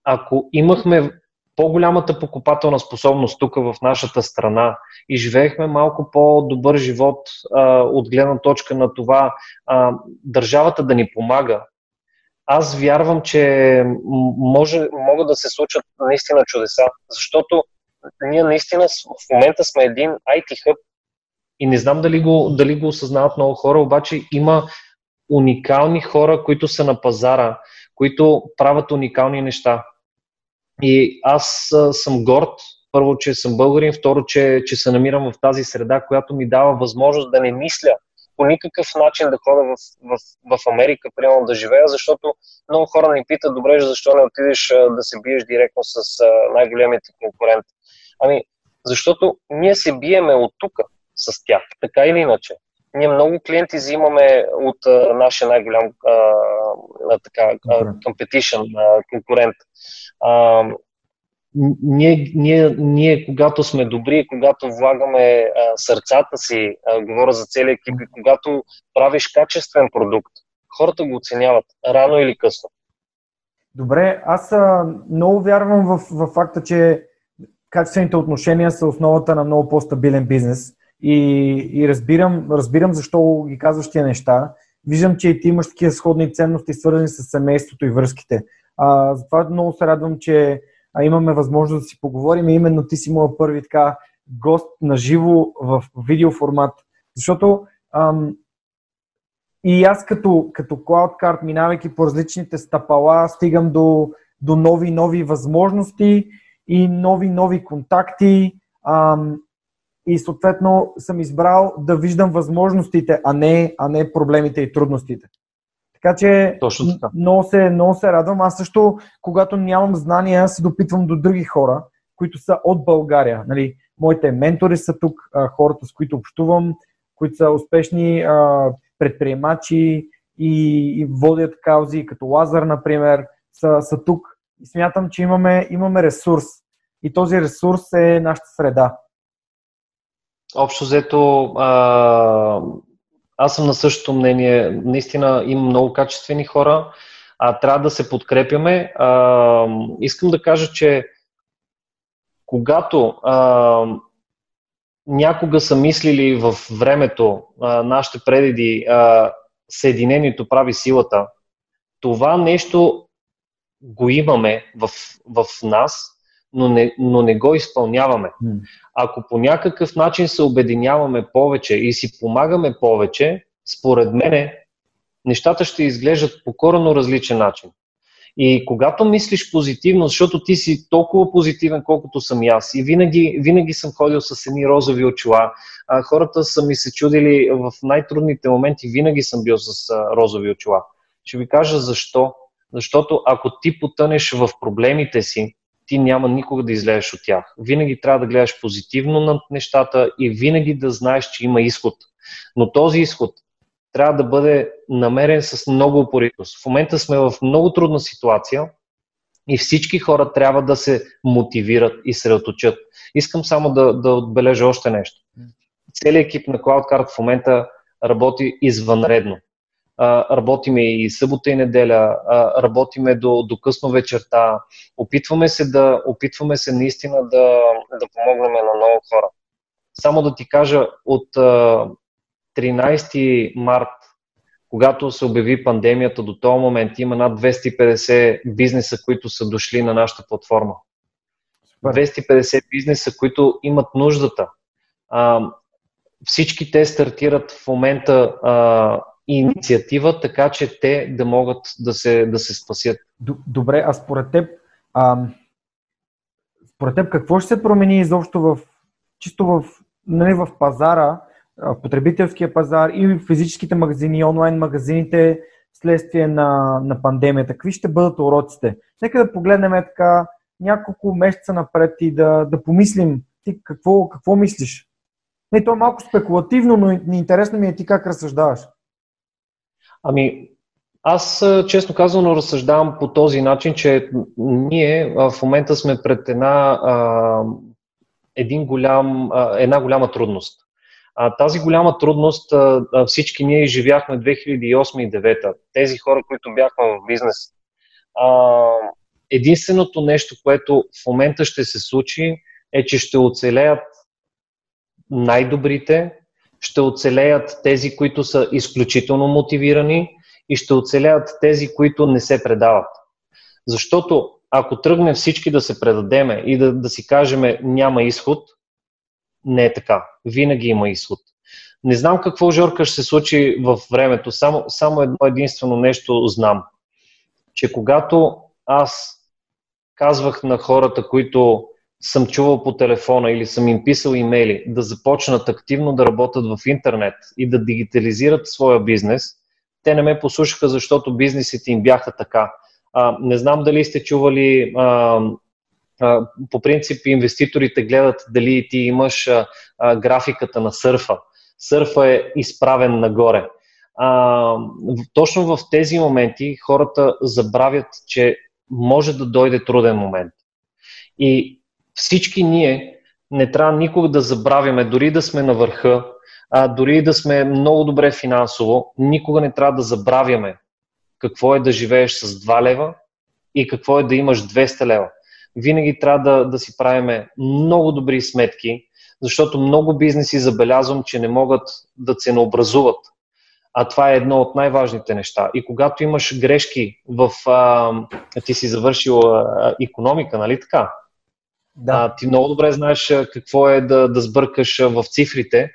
ако имахме по-голямата покупателна способност тук в нашата страна и живеехме малко по-добър живот а, от гледна точка на това а, държавата да ни помага. Аз вярвам, че може, могат да се случат наистина чудеса, защото ние наистина в момента сме един IT хъб и не знам дали го, дали го осъзнават много хора, обаче има уникални хора, които са на пазара, които правят уникални неща. И аз съм горд, първо, че съм българин, второ, че, че се намирам в тази среда, която ми дава възможност да не мисля по никакъв начин да ходя в, в, в Америка, примерно да живея, защото много хора ни питат, добре, защо не отидеш да се биеш директно с най-големите конкуренти. Ами, защото ние се биеме от тук с тях, така или иначе. Ние много клиенти взимаме от а, нашия най-голям а, така, а, competition, а, конкурент. А, ние, ние, ние, когато сме добри, когато влагаме а, сърцата си, а, говоря за целия екип, и когато правиш качествен продукт, хората го оценяват рано или късно. Добре, аз а, много вярвам в, в факта, че качествените отношения са основата на много по-стабилен бизнес. И, и разбирам, разбирам защо ги казваш тия неща. Виждам, че и ти имаш такива сходни ценности, свързани с семейството и връзките. А, затова много се радвам, че а, имаме възможност да си поговорим. Именно ти си моят първи така гост на живо в видеоформат. Защото ам, и аз като, като CloudCard, минавайки по различните стъпала, стигам до, до нови нови възможности и нови нови контакти. Ам, и съответно съм избрал да виждам възможностите, а не, а не проблемите и трудностите. Така че Точно така. Много, се, много се радвам. Аз също, когато нямам знания, се допитвам до други хора, които са от България. Нали, моите ментори са тук, хората с които общувам, които са успешни предприемачи и, и водят каузи, като Лазар, например, са, са тук. И смятам, че имаме, имаме ресурс. И този ресурс е нашата среда. Общо взето, а, аз съм на същото мнение. Наистина има много качествени хора, а трябва да се подкрепяме. А, искам да кажа, че когато а, някога са мислили в времето а, нашите предеди а, Съединението прави силата, това нещо го имаме в, в нас но не, но не го изпълняваме. Ако по някакъв начин се обединяваме повече и си помагаме повече, според мене, нещата ще изглеждат по коренно различен начин. И когато мислиш позитивно, защото ти си толкова позитивен, колкото съм и аз, и винаги, винаги съм ходил с едни розови очила, а, хората са ми се чудили в най-трудните моменти, винаги съм бил с а, розови очила. Ще ви кажа защо. Защото ако ти потънеш в проблемите си, ти няма никога да излезеш от тях. Винаги трябва да гледаш позитивно на нещата и винаги да знаеш, че има изход. Но този изход трябва да бъде намерен с много упоритост. В момента сме в много трудна ситуация и всички хора трябва да се мотивират и средоточат. Искам само да, да отбележа още нещо. Целият екип на CloudCard в момента работи извънредно а, работиме и събота и неделя, а, работиме до, до късно вечерта. Опитваме се, да, опитваме се наистина да, да помогнем на много хора. Само да ти кажа, от а, 13 март, когато се обяви пандемията, до този момент има над 250 бизнеса, които са дошли на нашата платформа. 250 бизнеса, които имат нуждата. А, всички те стартират в момента а, инициатива, така че те да могат да се, да се спасят. Добре, а според теб, а, според теб какво ще се промени изобщо в, чисто в, нали, в пазара, в потребителския пазар и в физическите магазини, онлайн магазините, следствие на, на пандемията? Какви ще бъдат уроците? Нека да погледнем така няколко месеца напред и да, да помислим ти какво, какво мислиш. Не, то е малко спекулативно, но интересно ми е ти как разсъждаваш. Ами, аз честно казано разсъждавам по този начин, че ние в момента сме пред една, един голям, една голяма трудност. А, тази голяма трудност всички ние изживяхме 2008 и 2009. Тези хора, които бяхме в бизнес. Единственото нещо, което в момента ще се случи, е, че ще оцелеят най-добрите, ще оцелеят тези, които са изключително мотивирани и ще оцелеят тези, които не се предават. Защото ако тръгнем всички да се предадеме и да, да си кажем няма изход, не е така. Винаги има изход. Не знам какво, Жорка, ще се случи в времето. Само, само едно единствено нещо знам. Че когато аз казвах на хората, които съм чувал по телефона или съм им писал имейли, да започнат активно да работят в интернет и да дигитализират своя бизнес, те не ме послушаха, защото бизнесите им бяха така. А, не знам дали сте чували а, по принцип инвеститорите гледат дали ти имаш графиката на сърфа. Сърфа е изправен нагоре. А, точно в тези моменти хората забравят, че може да дойде труден момент. И всички ние не трябва никога да забравяме, дори да сме на върха, дори да сме много добре финансово, никога не трябва да забравяме какво е да живееш с 2 лева и какво е да имаш 200 лева винаги трябва да, да си правиме много добри сметки, защото много бизнеси забелязвам, че не могат да ценообразуват. А това е едно от най-важните неща. И когато имаш грешки в... А, ти си завършил а, економика, нали така? Да. А, ти много добре знаеш какво е да, да сбъркаш в цифрите.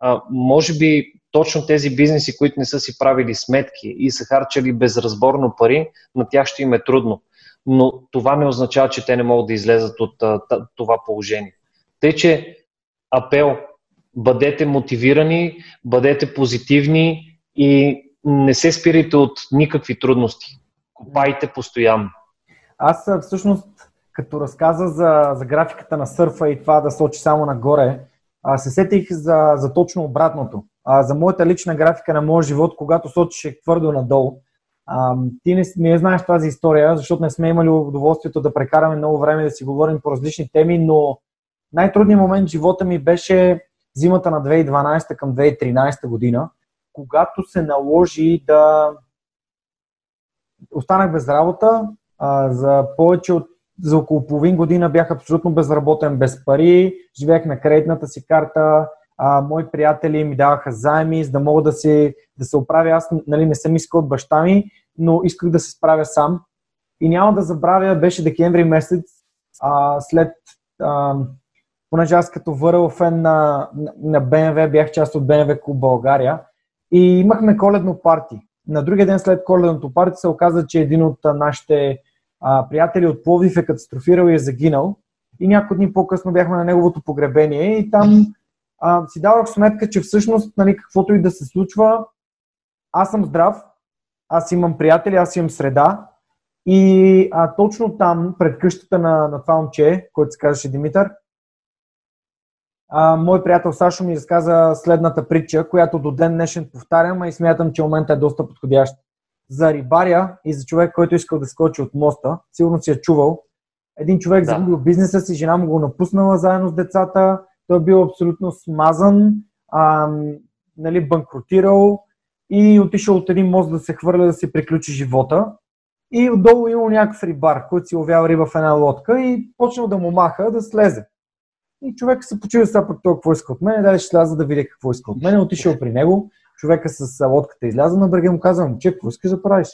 А, може би точно тези бизнеси, които не са си правили сметки и са харчали безразборно пари, на тях ще им е трудно но това не означава, че те не могат да излезат от а, това положение. Тъй, че апел, бъдете мотивирани, бъдете позитивни и не се спирайте от никакви трудности. Копайте постоянно. Аз всъщност, като разказа за, за графиката на сърфа и това да сочи само нагоре, а, се сетих за, за точно обратното. А, за моята лична графика на моя живот, когато сочеше твърдо надолу, а, ти не, не знаеш тази история, защото не сме имали удоволствието да прекараме много време да си говорим по различни теми, но най-трудният момент в живота ми беше зимата на 2012 към 2013 година, когато се наложи да останах без работа. А, за повече от за около половин година бях абсолютно безработен, без пари, живеех на кредитната си карта, а, мои приятели ми даваха заеми, за да мога да се, да оправя. Аз нали, не съм искал от баща ми, но исках да се справя сам. И няма да забравя, беше декември месец, а, след, а, понеже аз като върл фен на, на BMW, бях част от BMW Клуб България и имахме коледно парти. На другия ден след коледното парти се оказа, че един от нашите а, приятели от Пловдив е катастрофирал и е загинал. И няколко дни по-късно бяхме на неговото погребение и там а, си давах сметка, че всъщност нали, каквото и да се случва, аз съм здрав, аз имам приятели, аз имам среда и а, точно там, пред къщата на, на това момче, който се казваше Димитър, а, мой приятел Сашо ми разказа следната притча, която до ден днешен повтарям и смятам, че момента е доста подходящ. За рибаря и за човек, който искал да скочи от моста, сигурно си е чувал. Един човек да. загубил бизнеса си, жена му го напуснала заедно с децата, той е бил абсолютно смазан, а, нали, банкротирал и отишъл от един мост да се хвърля да се приключи живота. И отдолу имал някакъв рибар, който си ловял риба в една лодка и почнал да му маха да слезе. И човек се почува сега пък той какво иска от мен, дай ще сляза да видя какво иска от мен. Отишъл при него, човека с лодката изляза на брега му казва, че какво искаш да правиш?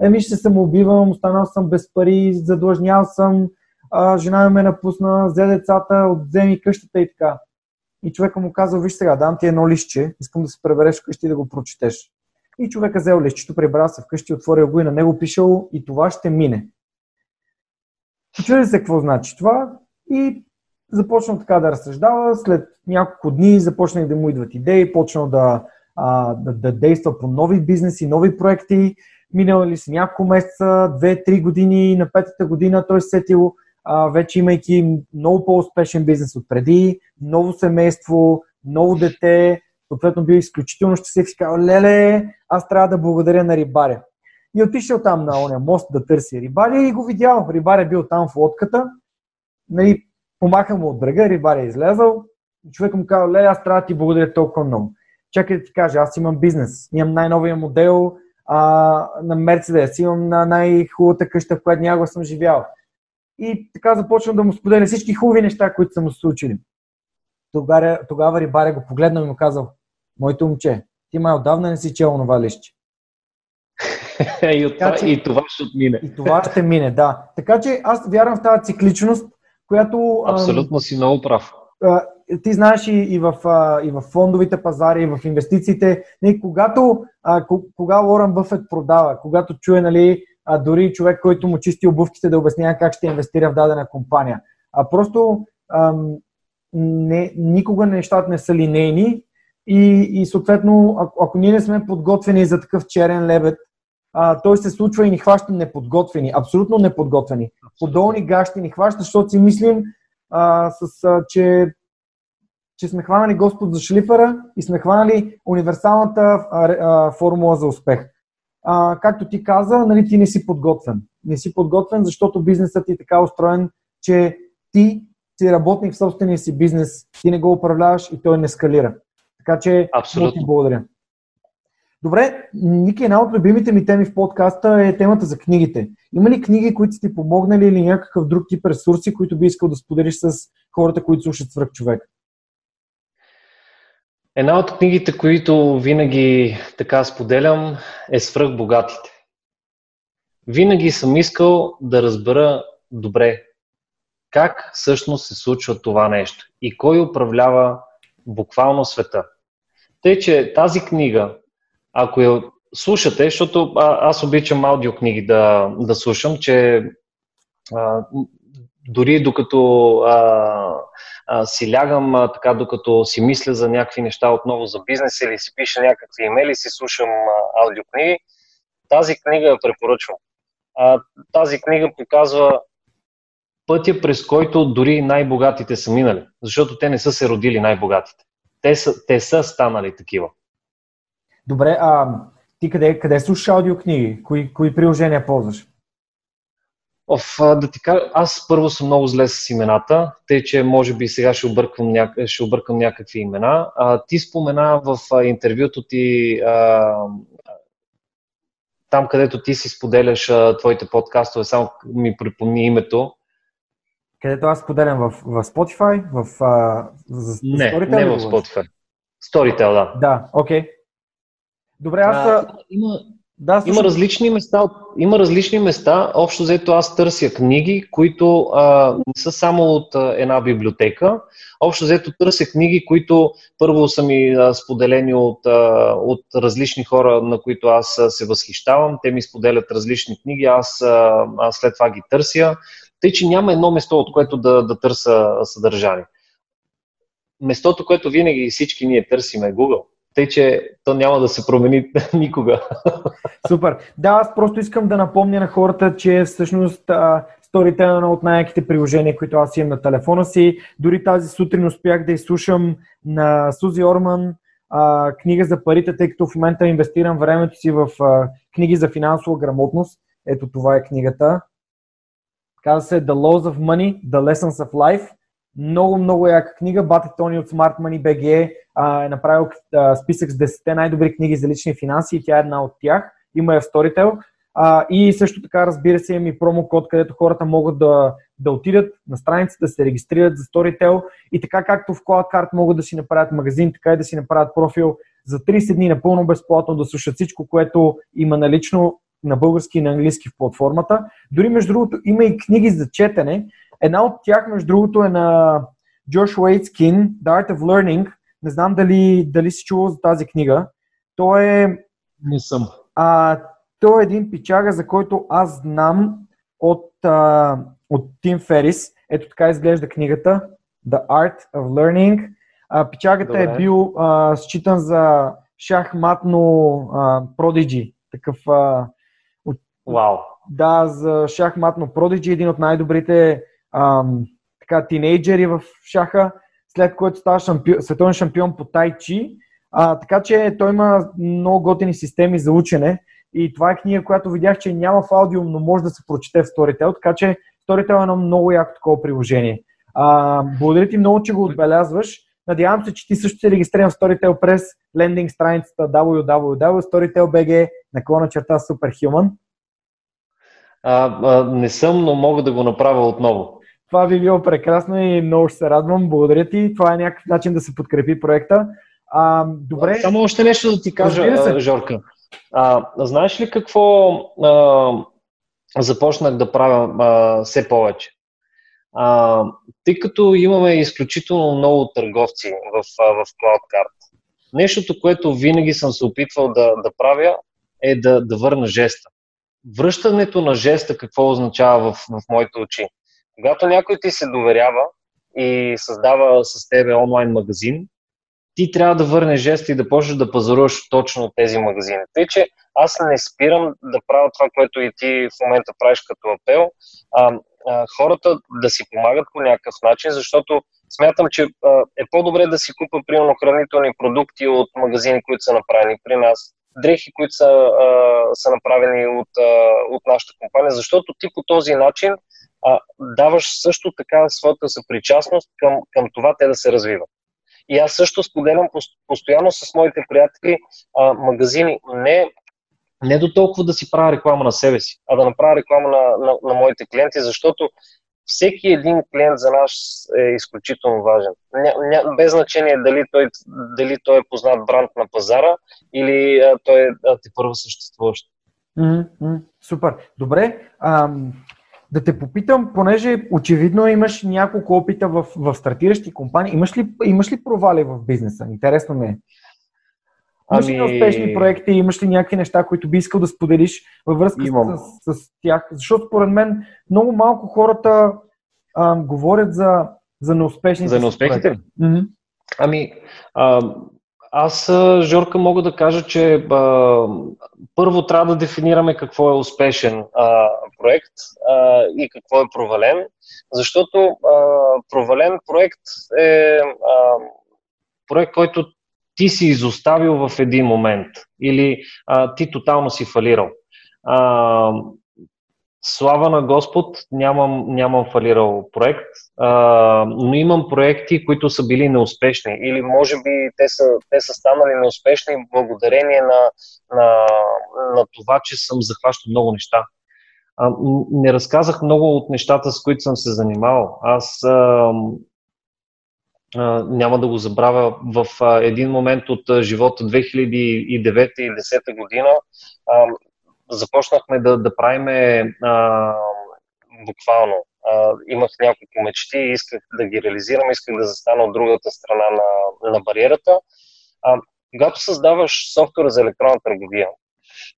Еми ще се убивам, останал съм без пари, задлъжнял съм, а, жена ми ме напусна, взе децата, отземи къщата и така. И човека му казва, виж сега, дам ти едно лище, искам да се пребереш вкъщи и да го прочетеш. И човека взел лището, прибра се вкъщи, отворил го и на него пишел и това ще мине. Чуди се какво значи това. И започна така да разсъждава. След няколко дни започнах да му идват идеи, почна да, а, да, да действа по нови бизнеси, нови проекти. Минали са няколко месеца, две-три години, на петата година той се сетил, а, вече имайки много по-успешен бизнес от преди, ново семейство, ново дете, съответно бил изключително щастлив и казал, леле, аз трябва да благодаря на рибаря. И отишъл там на ония мост да търси рибаря и го видял. Рибаря бил там в лодката, нали, помаха му от брега, рибаря е излезал, човек му казал, леле, аз трябва да ти благодаря толкова много. Чакай да ти кажа, аз имам бизнес, имам най-новия модел а, на Мерцедес, имам на най-хубавата къща, в която някога съм живял. И така започвам да му споделя всички хубави неща, които са му случили. Тогава, тогава рибаря го погледнал и му казал, моето момче, ти май отдавна не си чел това лище. и, от това, че, и това ще отмине. И това ще мине, да. Така че аз вярвам в тази цикличност, която... Абсолютно си много прав. Ти знаеш и, и, в, и в фондовите пазари, и в инвестициите, не, когато, а, кога Лорен Бъфет продава, когато чуе нали, а, дори човек, който му чисти обувките да обяснява как ще инвестира в дадена компания. А просто ам, не, никога нещата не са линейни и, и съответно, ако, ако ние не сме подготвени за такъв черен лебед, а, той се случва и ни хваща неподготвени, абсолютно неподготвени. Подолни гащи ни хваща, защото си мислим, а, с, а, че, че сме хванали Господ за шлифера и сме хванали универсалната а, а, формула за успех. А, както ти каза, нали, ти не си подготвен. Не си подготвен, защото бизнесът ти е така устроен, че ти си работник в собствения си бизнес, ти не го управляваш и той не скалира. Така че, Абсолютно. ти благодаря. Добре, Ники, една от любимите ми теми в подкаста е темата за книгите. Има ли книги, които сте ти помогнали или някакъв друг тип ресурси, които би искал да споделиш с хората, които слушат свръх човек? Една от книгите, които винаги така споделям, е Свръх богатите. Винаги съм искал да разбера добре как всъщност се случва това нещо и кой управлява буквално света. Тъй, че тази книга ако я слушате, защото аз обичам аудиокниги да, да слушам, че а, дори докато а, си лягам, а, така докато си мисля за някакви неща отново за бизнес или си пиша някакви имейли, си слушам а, аудиокниги, тази книга я препоръчвам. А, тази книга показва пътя, през който дори най-богатите са минали, защото те не са се родили най-богатите. Те са, те са станали такива. Добре, а ти къде, къде слушаш аудиокниги? Кои, кои приложения ползваш? Оф, да ти кажа, аз първо съм много зле с имената, тъй че може би сега ще объркам, няк... ще объркам някакви имена. А, ти спомена в а, интервюто ти, а, там където ти си споделяш а, твоите подкастове, само ми припомни името. Където аз споделям в, в Spotify? В, а, в не, Storytel, не в Spotify. Storytel, да. Да, окей. Okay. Добре, аз. А, има, да, има различни места. Има различни места. Общо взето аз търся книги, които а, не са само от а, една библиотека. Общо взето търся книги, които първо са ми а, споделени от, а, от различни хора, на които аз а, се възхищавам. Те ми споделят различни книги, аз, а, аз след това ги търся. Тъй, че няма едно место, от което да, да търся съдържание. Местото, което винаги всички ние търсим е Google. Тъй, че то няма да се промени никога. Супер. Да, аз просто искам да напомня на хората, че всъщност Storytel е едно от най-яките приложения, които аз имам на телефона си. Дори тази сутрин успях да изслушам на Сузи Орман а, книга за парите, тъй като в момента инвестирам времето си в а, книги за финансова грамотност. Ето това е книгата. Казва се The Laws of Money, The Lessons of Life. Много, много яка книга. Бате Тони от Smart Money BG е направил списък с 10 най-добри книги за лични финанси и тя е една от тях. Има я в Storytel. И също така, разбира се, има и промокод, където хората могат да, да отидат на страницата, да се регистрират за Storytel и така както в CloudCard могат да си направят магазин, така и да си направят профил за 30 дни напълно безплатно да слушат всичко, което има налично на български и на английски в платформата. Дори, между другото, има и книги за четене. Една от тях, между другото, е на Джош Уейтскин, The Art of Learning. Не знам дали, дали си чувал за тази книга. Той е... Не съм. А, той е един пичага, за който аз знам от, а, от Тим Ферис. Ето така изглежда книгата The Art of Learning. А, печагата е бил а, считан за шахматно а, продиджи. Такъв. А, от, Вау. Да, за шахматно продиджи, един от най-добрите а, така, тинейджери в шаха, след което става шампион, световен шампион по тайчи. А, така че той има много готини системи за учене и това е книга, която видях, че няма в аудио, но може да се прочете в Storytel, така че Storytel е едно много яко такова приложение. А, благодаря ти много, че го отбелязваш. Надявам се, че ти също се регистрирам в Storytel през лендинг страницата www.storytel.bg наклона черта Superhuman. А, а, не съм, но мога да го направя отново. Това би било прекрасно и много ще се радвам. Благодаря ти. Това е някакъв начин да се подкрепи проекта. А, добре. Само още нещо да ти кажа, Жорка. А, знаеш ли какво а, започнах да правя а, все повече? А, тъй като имаме изключително много търговци в, в CloudCard, нещото, което винаги съм се опитвал да, да правя, е да, да върна жеста. Връщането на жеста какво означава в, в моите очи? Когато някой ти се доверява и създава с тебе онлайн магазин, ти трябва да върнеш жест и да почнеш да пазаруваш точно от тези магазини. Тъй, че аз не спирам да правя това, което и ти в момента правиш като апел, а, а, хората да си помагат по някакъв начин, защото смятам, че а, е по-добре да си купа, примерно, хранителни продукти от магазини, които са направени при нас, дрехи, които са, а, са направени от, а, от нашата компания, защото ти по този начин а, даваш също така своята съпричастност към, към това те да се развиват. И аз също споделям постоянно с моите приятели а, магазини. Не, не до толкова да си правя реклама на себе си, а да направя реклама на, на, на моите клиенти, защото всеки един клиент за нас е изключително важен. Ня, ня, без значение дали той, дали той е познат бранд на пазара или а, той е те първо съществуващ. Mm-hmm, супер. Добре. Ам, да те попитам, понеже очевидно имаш няколко опита в, в стартиращи компании, имаш ли, имаш ли провали в бизнеса? Интересно ми е. Имаш ли ами... успешни проекти, имаш ли някакви неща, които би искал да споделиш във връзка с, с, с тях? Защото според мен много малко хората а, говорят за, за неуспешните За неуспехите? Mm-hmm. Ами, а, аз, Жорка, мога да кажа, че а, първо трябва да дефинираме какво е успешен а, проект а, и какво е провален, защото а, провален проект е а, проект, който ти си изоставил в един момент или а, ти тотално си фалирал. А, слава на Господ, нямам, нямам фалирал проект, а, но имам проекти, които са били неуспешни или може би те са, те са станали неуспешни благодарение на, на, на това, че съм захващал много неща. А, не разказах много от нещата, с които съм се занимавал. Аз а, а, няма да го забравя в а, един момент от а, живота 2009 и 2010 година а, започнахме да, да правиме а, буквално. А, имах няколко мечти исках да ги реализирам, исках да застана от другата страна на, на бариерата. А, когато създаваш софтуер за електронна търговия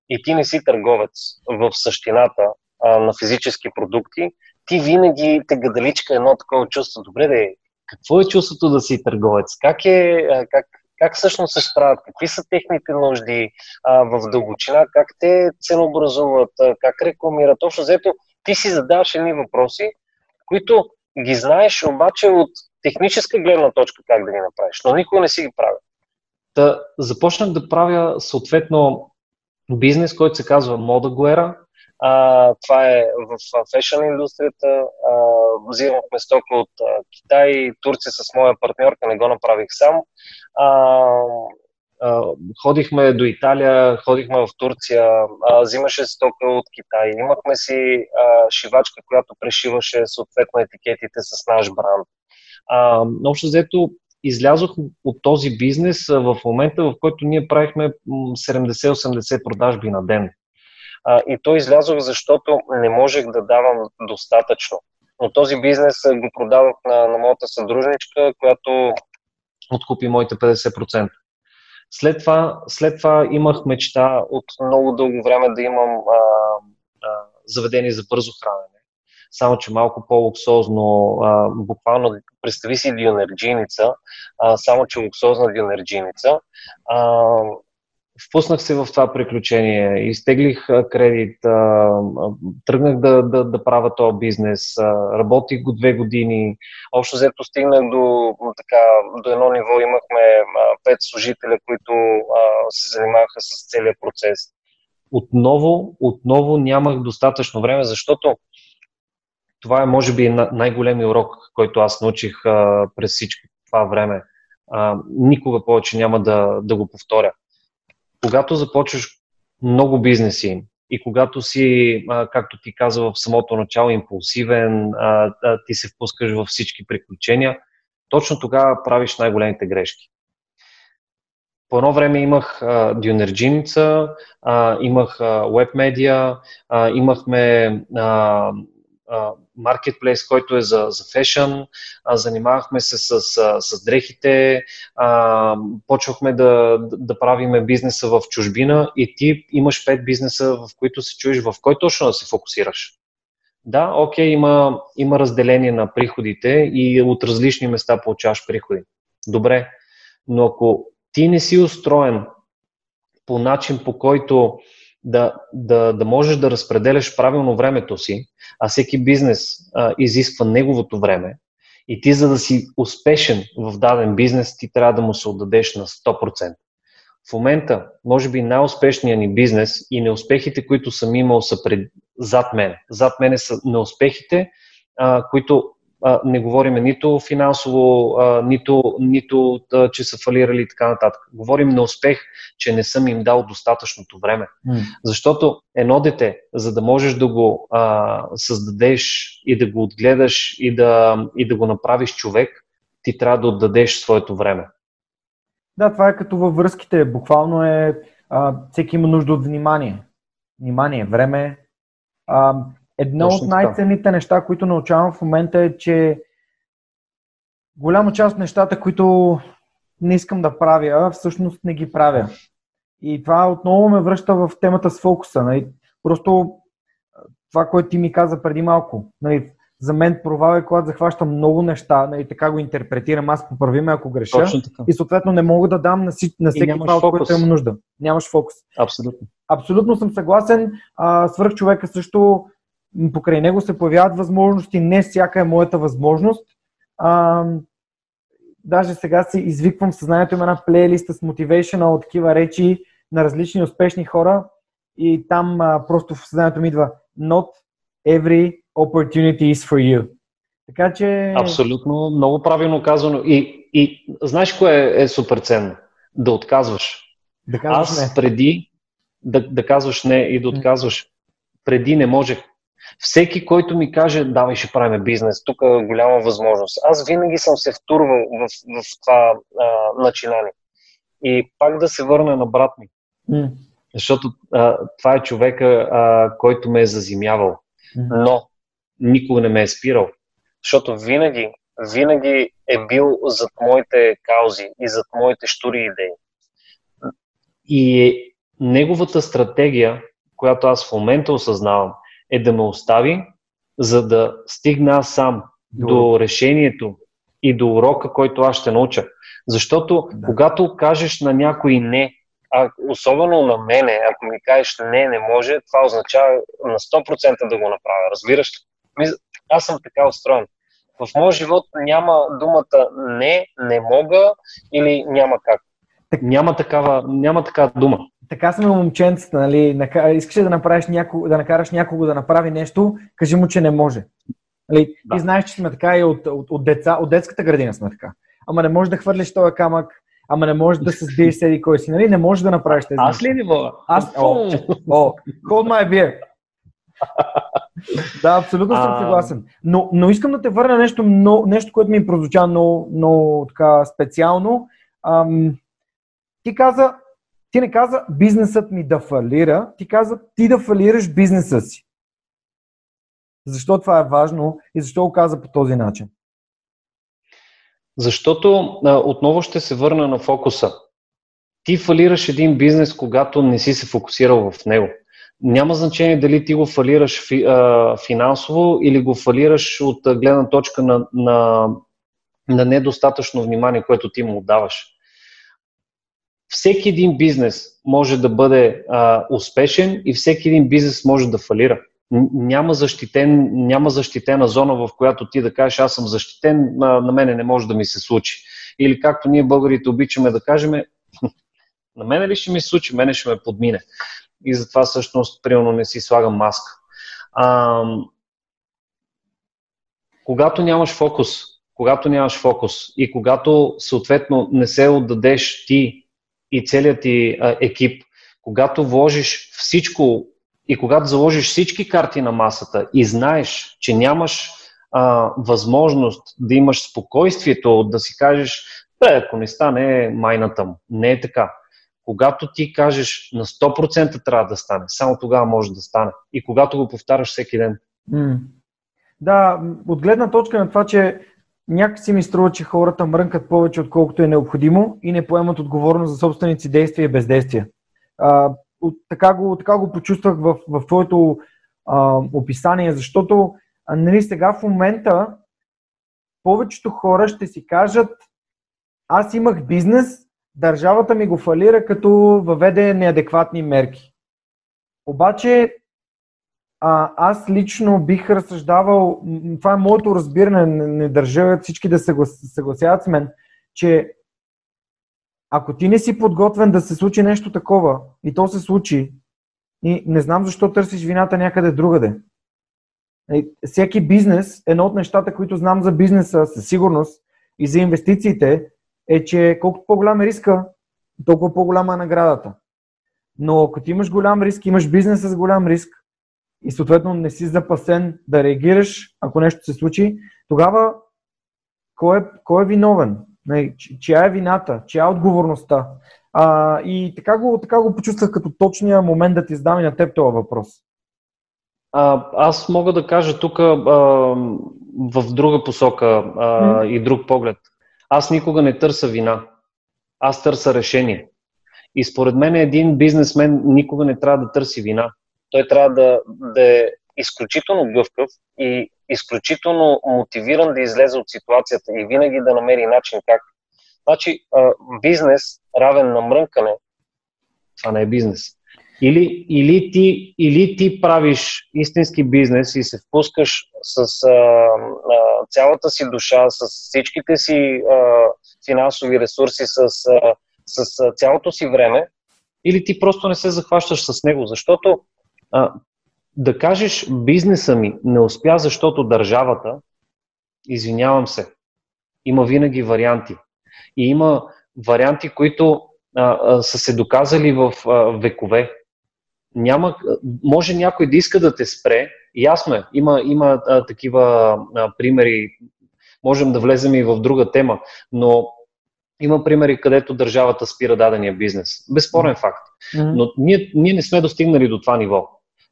и ти не си търговец в същината а, на физически продукти, ти винаги те гадаличка едно такова чувство. Добре, де, какво е чувството да си търговец? Как, е, как, как всъщност се справят, какви са техните нужди а, в дълбочина, как те ценообразуват, а, как рекламират. Общо взето, ти си задаваш едни въпроси, които ги знаеш обаче от техническа гледна точка как да ги направиш, но никога не си ги правя. Та, започнах да правя съответно бизнес, който се казва Мода Гуера. А, това е в фешън индустрията. Взимахме стока от а, Китай, Турция с моя партньорка, не го направих сам. А, а, ходихме до Италия, ходихме в Турция, а, взимаше стока от Китай. Имахме си а, шивачка, която прешиваше съответно етикетите с наш бранд. А, общо взето излязох от този бизнес в момента, в който ние правихме 70-80 продажби на ден. А, и то излязох, защото не можех да давам достатъчно. Но този бизнес го продавах на, на моята съдружничка, която откупи моите 50%. След това, след това имах мечта от много дълго време да имам а, а, заведение за бързо хранене. само че малко по-луксозно, а, буквално представи си дюнерджиница, а, само че луксозна дюнерджиница. А, впуснах се в това приключение, изтеглих кредит, тръгнах да, да, да правя този бизнес, работих го две години, общо взето стигнах до, така, до едно ниво, имахме пет служителя, които се занимаваха с целият процес. Отново, отново нямах достатъчно време, защото това е, може би, най-големият урок, който аз научих през всичко това време. никога повече няма да, да го повторя когато започваш много бизнеси и когато си, както ти каза в самото начало, импулсивен, ти се впускаш във всички приключения, точно тогава правиш най-големите грешки. По едно време имах Дюнерджиница, имах веб-медиа, имахме маркетплейс, който е за, за фешън, занимавахме се с, с, с дрехите, а, почвахме да, да правиме бизнеса в чужбина и ти имаш пет бизнеса, в които се чуеш, в кой точно да се фокусираш. Да, окей, има, има разделение на приходите и от различни места получаваш приходи. Добре, но ако ти не си устроен по начин, по който да, да, да можеш да разпределяш правилно времето си, а всеки бизнес а, изисква неговото време, и ти, за да си успешен в даден бизнес, ти трябва да му се отдадеш на 100%. В момента, може би най-успешният ни бизнес и неуспехите, които съм имал, са пред, зад мен. Зад мене са неуспехите, а, които не говорим нито финансово, нито, нито че са фалирали и така нататък. Говорим на успех, че не съм им дал достатъчното време. Mm. Защото едно дете, за да можеш да го а, създадеш и да го отгледаш и да, и да го направиш човек, ти трябва да отдадеш своето време. Да, това е като във връзките. Буквално е а, всеки има нужда от внимание. Внимание, време. А, Едно Точно от най-ценните неща, които научавам в момента е, че голяма част от нещата, които не искам да правя, всъщност не ги правя. И това отново ме връща в темата с фокуса. Нали? Просто това, което ти ми каза преди малко. Нали? За мен провал е, когато захващам много неща, нали? така го интерпретирам, аз поправи ме, ако греша. И съответно не мога да дам на, на всеки това, от който имам нужда. Нямаш фокус. Абсолютно. Абсолютно съм съгласен. А, свърх човека също покрай него се появяват възможности, не всяка е моята възможност. А, даже сега си извиквам съзнанието им една плейлиста с от такива речи на различни успешни хора и там а, просто в съзнанието ми идва Not every opportunity is for you. Така че... Абсолютно, много правилно казано. И, и знаеш кое е, е супер ценно? Да отказваш. Да казваш Аз не. преди да, да казваш не и да отказваш, преди не можех. Всеки, който ми каже, давай ще правим бизнес, тук е голяма възможност. Аз винаги съм се втурвал в, в това а, начинание. И пак да се върна на брат ми. Mm. Защото а, това е човека, а, който ме е зазимявал. Mm. Но никога не ме е спирал. Защото винаги, винаги е бил зад моите каузи и зад моите штури идеи. И е неговата стратегия, която аз в момента осъзнавам, е да ме остави, за да стигна аз сам до, до решението и до урока, който аз ще науча. Защото да. когато кажеш на някой не, а особено на мене, ако ми кажеш не, не може, това означава на 100% да го направя. Разбираш ли? Аз съм така устроен. В моят живот няма думата не, не мога или няма как. Няма такава, няма такава дума така сме момченцата, нали, искаш да направиш някого, да накараш някого да направи нещо, кажи му, че не може. Нали, да. Ти знаеш, че сме така и от, от, от, деца, от детската градина сме така. Ама не можеш да хвърлиш този камък, ама не можеш да се сбиеш седи кой си, нали? Не можеш да направиш тези Аз ли не мога? Аз, о, о, hold my beer. да, абсолютно съм съгласен. Но, но искам да те върна нещо, но, нещо което ми прозвуча много, много така специално. Ам, ти каза, ти не каза бизнесът ми да фалира, ти каза ти да фалираш бизнеса си. Защо това е важно и защо го каза по този начин? Защото отново ще се върна на фокуса. Ти фалираш един бизнес, когато не си се фокусирал в него. Няма значение дали ти го фалираш фи, а, финансово или го фалираш от гледна точка на, на, на недостатъчно внимание, което ти му отдаваш. Всеки един бизнес може да бъде а, успешен и всеки един бизнес може да фалира. Няма, защитен, няма защитена зона, в която ти да кажеш аз съм защитен, на, на мене не може да ми се случи. Или както ние българите обичаме да кажем, на мене ли ще ми се случи, мене ще ме подмине и затова всъщност, примерно, не си слагам маска. А, когато нямаш фокус, когато нямаш фокус и когато съответно не се отдадеш ти и целият ти екип, когато вложиш всичко и когато заложиш всички карти на масата и знаеш, че нямаш а, възможност да имаш спокойствието да си кажеш, бе, ако не стане майната му. Не е така. Когато ти кажеш на 100% трябва да стане, само тогава може да стане. И когато го повтаряш всеки ден. Да, от гледна точка на това, че някакси ми струва, че хората мрънкат повече, отколкото е необходимо и не поемат отговорност за собствените си действия и бездействия. А, от, така, го, така го почувствах в, в твоето а, описание, защото а, нали, сега в момента повечето хора ще си кажат аз имах бизнес, държавата ми го фалира, като въведе неадекватни мерки. Обаче а, аз лично бих разсъждавал, това е моето разбиране, не, не държа всички да се съгласяват с мен, че ако ти не си подготвен да се случи нещо такова и то се случи, и не знам защо търсиш вината някъде другаде. Всеки бизнес, едно от нещата, които знам за бизнеса със сигурност и за инвестициите, е, че колкото по-голям е риска, толкова по-голяма е наградата. Но ако ти имаш голям риск, имаш бизнес с голям риск и съответно не си запасен да реагираш, ако нещо се случи, тогава кой е, кой е виновен? Чия е вината? Чия е отговорността? А, и така го, така го почувствах като точния момент да ти задам и на теб този въпрос. А, аз мога да кажа тук в друга посока а, mm. и друг поглед. Аз никога не търся вина. Аз търся решение. И според мен един бизнесмен никога не трябва да търси вина. Той трябва да, да е изключително гъвкав и изключително мотивиран да излезе от ситуацията и винаги да намери начин как. Значи, бизнес равен на мрънкане, това не е бизнес. Или, или, ти, или ти правиш истински бизнес и се впускаш с а, а, цялата си душа, с всичките си а, финансови ресурси, с, а, с а, цялото си време, или ти просто не се захващаш с него. Защото а, да кажеш бизнеса ми не успя, защото държавата, извинявам се, има винаги варианти. И има варианти, които а, а, са се доказали в а, векове няма, може някой да иска да те спре, ясно е, има, има а, такива а, примери, можем да влезем и в друга тема, но има примери, където държавата спира дадения бизнес. Безспорен факт. Но ние, ние не сме достигнали до това ниво.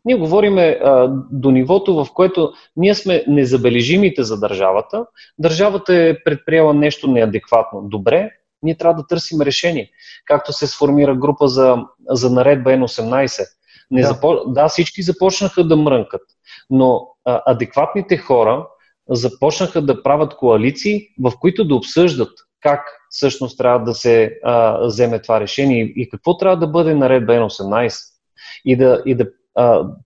Ние говориме а, до нивото, в което ние сме незабележимите за държавата. Държавата е предприела нещо неадекватно. Добре, ние трябва да търсим решение. Както се сформира група за, за наредба N18. Не да. Запо... да, всички започнаха да мрънкат, но а, адекватните хора започнаха да правят коалиции, в които да обсъждат как всъщност трябва да се а, вземе това решение и какво трябва да бъде наредба N18. И да, и да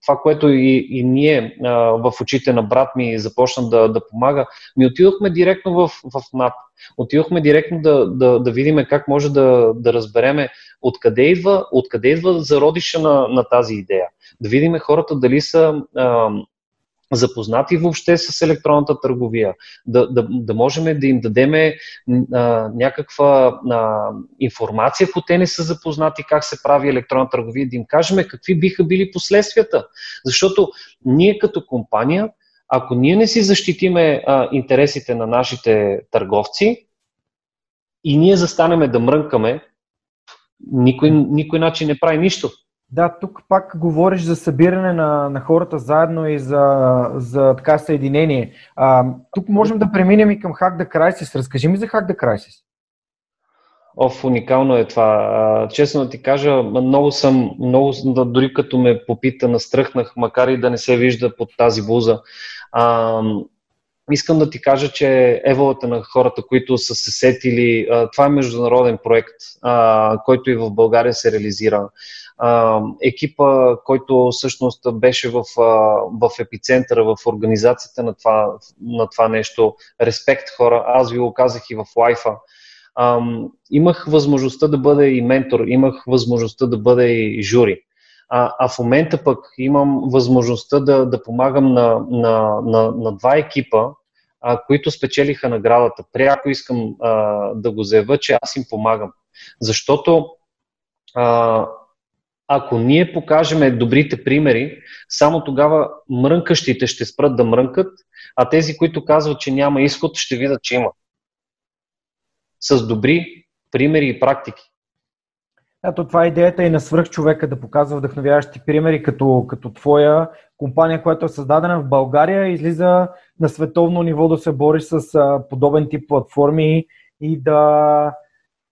това, което и, и ние в очите на брат ми започна да, да помага, ми отидохме директно в, в НАП. Отидохме директно да, да, да видим как може да, да разбереме откъде идва, откъде идва зародиша на, на тази идея. Да видим хората дали са а, запознати въобще с електронната търговия, да, да, да можем да им дадеме а, някаква а, информация, ако те не са запознати как се прави електронна търговия, да им кажем какви биха били последствията. Защото ние като компания, ако ние не си защитиме а, интересите на нашите търговци и ние застанеме да мрънкаме, никой, никой начин не прави нищо. Да, тук пак говориш за събиране на, на хората заедно и за, за така съединение. А, тук можем да преминем и към Hack the Crisis. Разкажи ми за Hack the Crisis. Оф, уникално е това. Честно да ти кажа, много съм, много, дори като ме попита, настръхнах, макар и да не се вижда под тази буза. А, искам да ти кажа, че еволата на хората, които са се сетили, това е международен проект, който и в България се реализира. Екипа, който всъщност беше в, в епицентъра, в организацията на това, на това нещо, респект хора, аз ви го казах и в лайфа, имах възможността да бъда и ментор, имах възможността да бъда и жури. А, а в момента пък имам възможността да, да помагам на, на, на, на два екипа, а, които спечелиха наградата. Пряко искам а, да го заявя, че аз им помагам. Защото а, ако ние покажем добрите примери, само тогава мрънкащите ще спрат да мрънкат, а тези, които казват, че няма изход, ще видят, че има. С добри примери и практики. Ето това е идеята и на свръхчовека да показва вдъхновяващи примери, като, като твоя компания, която е създадена в България, излиза на световно ниво да се бори с подобен тип платформи и да,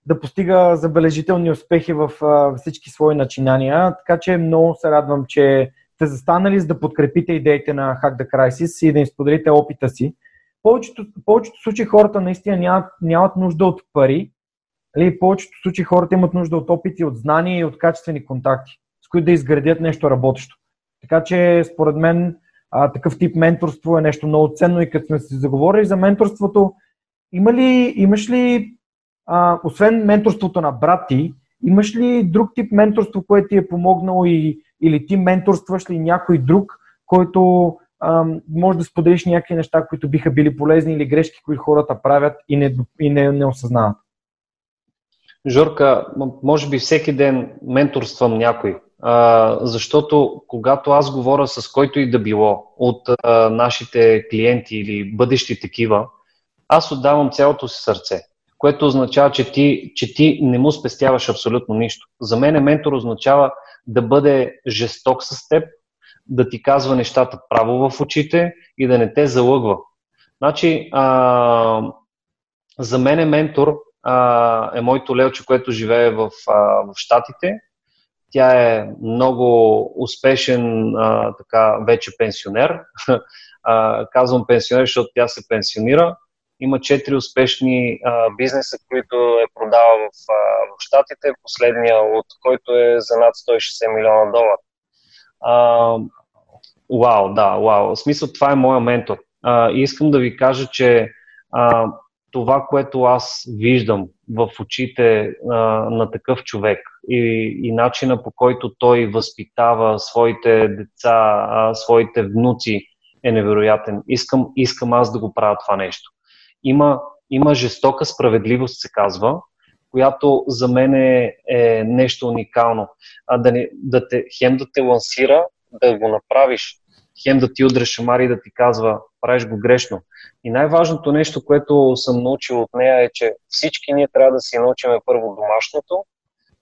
да постига забележителни успехи в всички свои начинания. Така че много се радвам, че сте застанали за да подкрепите идеите на Hack the Crisis и да им споделите опита си. Повечето, повечето случаи хората наистина нямат, нямат нужда от пари, Нали, в повечето случаи хората имат нужда от опити, от знания и от качествени контакти, с които да изградят нещо работещо. Така че, според мен, а, такъв тип менторство е нещо много ценно и като сме си заговорили за менторството, има ли, имаш ли, а, освен менторството на брати, имаш ли друг тип менторство, което ти е помогнало и, или ти менторстваш ли някой друг, който а, може да споделиш някакви неща, които биха били полезни или грешки, които хората правят и не, и не, не осъзнават? Жорка, може би всеки ден менторствам някой, а, защото когато аз говоря с който и да било от а, нашите клиенти или бъдещи такива, аз отдавам цялото си сърце, което означава, че ти, че ти не му спестяваш абсолютно нищо. За мен ментор означава да бъде жесток с теб, да ти казва нещата право в очите и да не те залъгва. Значи, а, за мен ментор а, е моето лелче, което живее в, а, в Штатите. Тя е много успешен а, така, вече пенсионер. а, казвам пенсионер, защото тя се пенсионира. Има четири успешни а, бизнеса, които е продава в, а, в Штатите, последния от който е за над 160 милиона долара. Вау, да, вау. В смисъл, това е моя ментор. А, искам да ви кажа, че а, това, което аз виждам в очите а, на такъв човек и, и начина по който той възпитава своите деца, а, своите внуци е невероятен. Искам, искам аз да го правя това нещо. Има, има жестока справедливост, се казва, която за мен е, е нещо уникално. А да, не, да те, хем да те лансира, да го направиш, хем да ти удреш шамари и да ти казва, правиш го грешно. И най-важното нещо, което съм научил от нея е, че всички ние трябва да си научим първо домашното,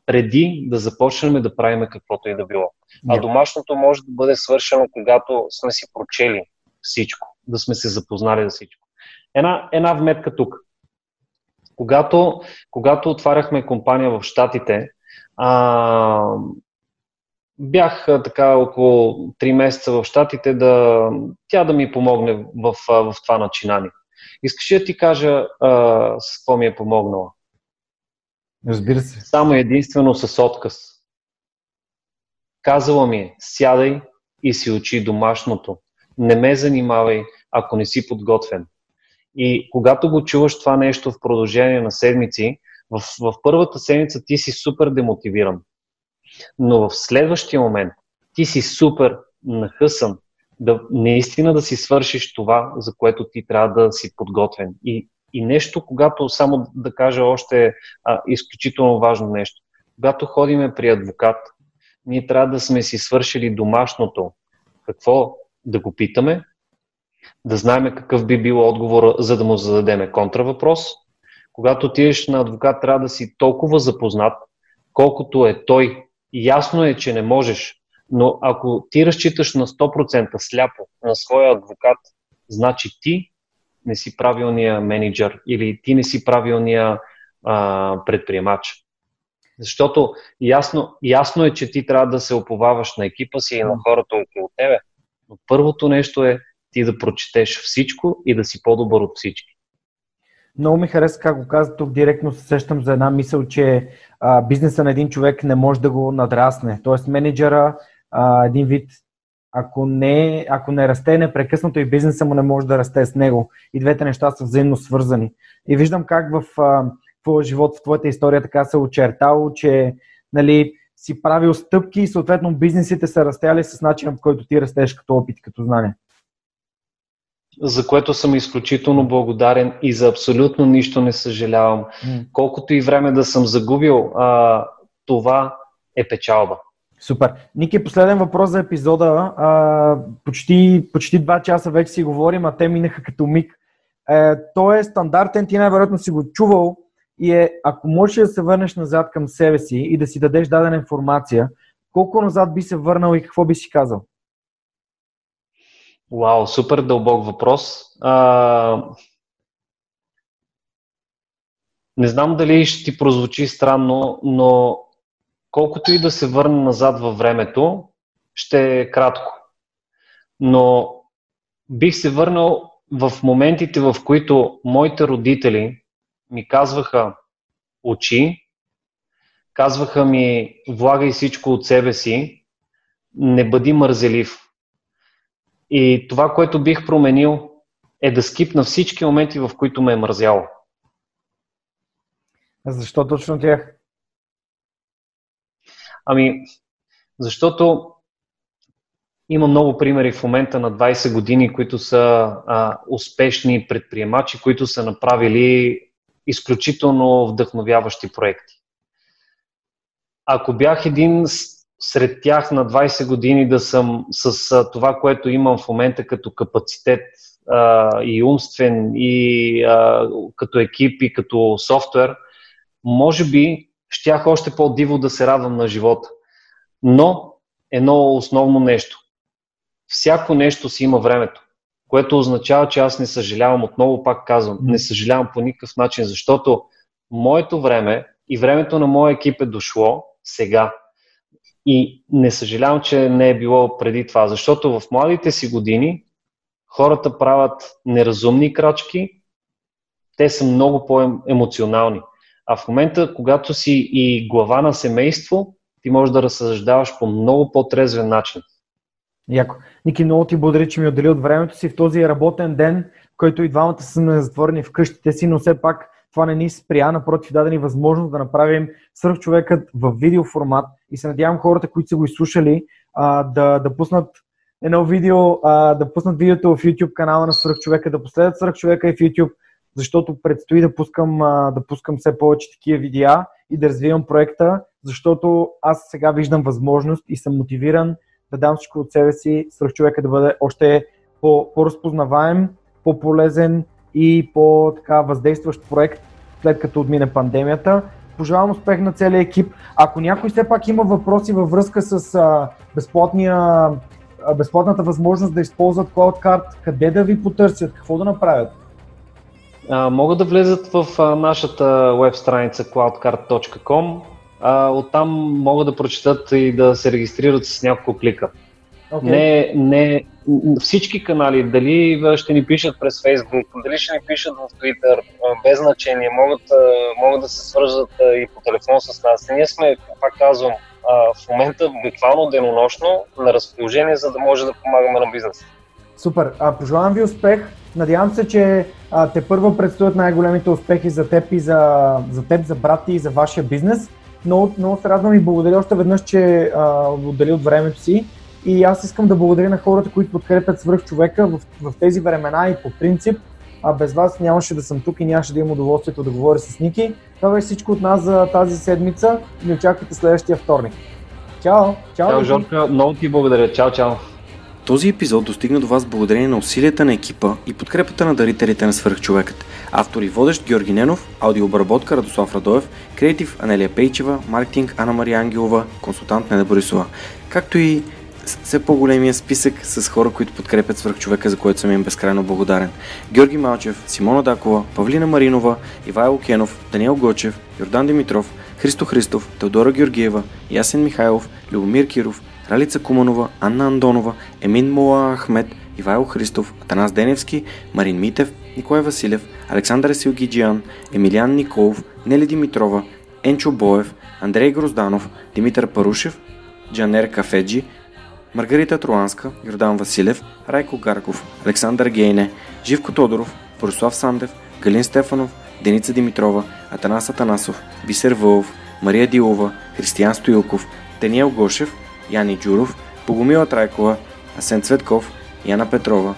преди да започнем да правим каквото и да било. А домашното може да бъде свършено, когато сме си прочели всичко, да сме се запознали за всичко. Една, една вметка тук. Когато, когато отваряхме компания в Штатите, а, бях така около 3 месеца в Штатите да тя да ми помогне в, в това начинание. Искаш ли да ти кажа а, с какво ми е помогнала? Разбира се. Само единствено с отказ. Казала ми е, сядай и си учи домашното. Не ме занимавай, ако не си подготвен. И когато го чуваш това нещо в продължение на седмици, в, в първата седмица ти си супер демотивиран но в следващия момент ти си супер нахъсан да наистина да си свършиш това, за което ти трябва да си подготвен. И, и нещо, когато, само да кажа още а, изключително важно нещо, когато ходиме при адвокат, ние трябва да сме си свършили домашното. Какво да го питаме, да знаем какъв би бил отговор, за да му зададеме контравъпрос. Когато отидеш на адвокат, трябва да си толкова запознат, колкото е той Ясно е, че не можеш, но ако ти разчиташ на 100% сляпо на своя адвокат, значи ти не си правилния менеджер или ти не си правилния а, предприемач. Защото ясно, ясно е, че ти трябва да се оповаваш на екипа си и на хората около тебе. Но първото нещо е ти да прочетеш всичко и да си по-добър от всички. Много ми хареса как го каза тук. Директно се сещам за една мисъл, че а, бизнеса на един човек не може да го надрасне. Тоест менеджера, а, един вид, ако не, ако не расте непрекъснато и бизнеса му не може да расте с него. И двете неща са взаимно свързани. И виждам как в а, твоя живот, в твоята история така се е очертало, че нали, си правил стъпки и съответно бизнесите са растяли с начина, по който ти растеш като опит, като знание за което съм изключително благодарен и за абсолютно нищо не съжалявам. Mm. Колкото и време да съм загубил, а, това е печалба. Супер. Ники, последен въпрос за епизода. А, почти, почти два часа вече си говорим, а те минаха като миг. Е, той е стандартен, ти най-вероятно си го чувал и е, ако можеш да се върнеш назад към себе си и да си дадеш дадена информация, колко назад би се върнал и какво би си казал? Вау, супер дълбок въпрос. А, не знам дали ще ти прозвучи странно, но колкото и да се върна назад във времето, ще е кратко. Но бих се върнал в моментите, в които моите родители ми казваха очи, казваха ми влагай всичко от себе си, не бъди мързелив. И това, което бих променил, е да скипна всички моменти, в които ме е мързяло. Защо точно тях? Ами, защото има много примери в момента на 20 години, които са а, успешни предприемачи, които са направили изключително вдъхновяващи проекти. Ако бях един сред тях на 20 години да съм с това, което имам в момента като капацитет а, и умствен, и а, като екип, и като софтуер, може би щях още по-диво да се радвам на живота. Но едно основно нещо. Всяко нещо си има времето, което означава, че аз не съжалявам, отново пак казвам, не съжалявам по никакъв начин, защото моето време и времето на моя екип е дошло сега. И не съжалявам, че не е било преди това, защото в младите си години хората правят неразумни крачки, те са много по-емоционални. А в момента, когато си и глава на семейство, ти можеш да разсъждаваш по много по-трезвен начин. Яко. Ники, много ти благодаря, че ми отдели от времето си в този работен ден, в който и двамата сме затворени в къщите си, но все пак това не ни спря, напротив, даде ни възможност да направим свърхчовекът в видеоформат и се надявам хората, които са го изслушали, а, да, да пуснат едно видео, а, да пуснат видеото в YouTube канала на свърхчовека, да последят свърхчовека и в YouTube, защото предстои да пускам, а, да пускам все повече такива видеа и да развивам проекта, защото аз сега виждам възможност и съм мотивиран да дам всичко от себе си, свърхчовека да бъде още по-разпознаваем, по-полезен и по-така въздействащ проект след като отмине пандемията. Пожелавам успех на целия екип. Ако някой все пак има въпроси във връзка с а, безплатния, а, безплатната възможност да използват CloudCard, къде да ви потърсят, какво да направят? А, могат да влезат в а, нашата веб страница cloudcard.com. А, оттам могат да прочитат и да се регистрират с няколко клика. Okay. Не, не, всички канали, дали ще ни пишат през Facebook, дали ще ни пишат в Twitter, без значение, могат, могат да се свържат и по телефон с нас. Ние сме, пак казвам, в момента буквално денонощно на разположение, за да може да помагаме на бизнеса. Супер. Пожелавам ви успех. Надявам се, че те първо предстоят най-големите успехи за теб и за, за теб, за брат и за вашия бизнес. Но много се радвам и благодаря още веднъж, че а, от времето си. И аз искам да благодаря на хората, които подкрепят свръх човека в, в тези времена и по принцип. А без вас нямаше да съм тук и нямаше да имам удоволствието да говоря с Ники. Това беше всичко от нас за тази седмица и очаквайте следващия вторник. Чао! Чао, чао Жорка, много ти благодаря. Чао, чао! Този епизод достигна до вас благодарение на усилията на екипа и подкрепата на дарителите на свърхчовекът. Автор и водещ Георги Ненов, аудиообработка Радослав Радоев, креатив Анелия Пейчева, маркетинг Анна Мария Ангелова, консултант Неда Борисова, както и все по-големия списък с хора, които подкрепят свърх човека, за който съм им безкрайно благодарен. Георги Малчев, Симона Дакова, Павлина Маринова, Ивайло Кенов, Даниел Гочев, Йордан Димитров, Христо Христов, Теодора Георгиева, Ясен Михайлов, Любомир Киров, Ралица Куманова, Анна Андонова, Емин Мола Ахмед, Ивайло Христов, Атанас Деневски, Марин Митев, Николай Василев, Александър Силгиджиян, Емилиан Николов, Нели Димитрова, Енчо Боев, Андрей Грозданов, Димитър Парушев, Джанер Кафеджи, Маргарита Труанска, Йордан Василев, Райко Гарков, Александър Гейне, Живко Тодоров, Борислав Сандев, Галин Стефанов, Деница Димитрова, Атанас Атанасов, Бисер Вълов, Мария Дилова, Християн Стоилков, Даниел Гошев, Яни Джуров, Богомила Трайкова, Асен Цветков, Яна Петрова,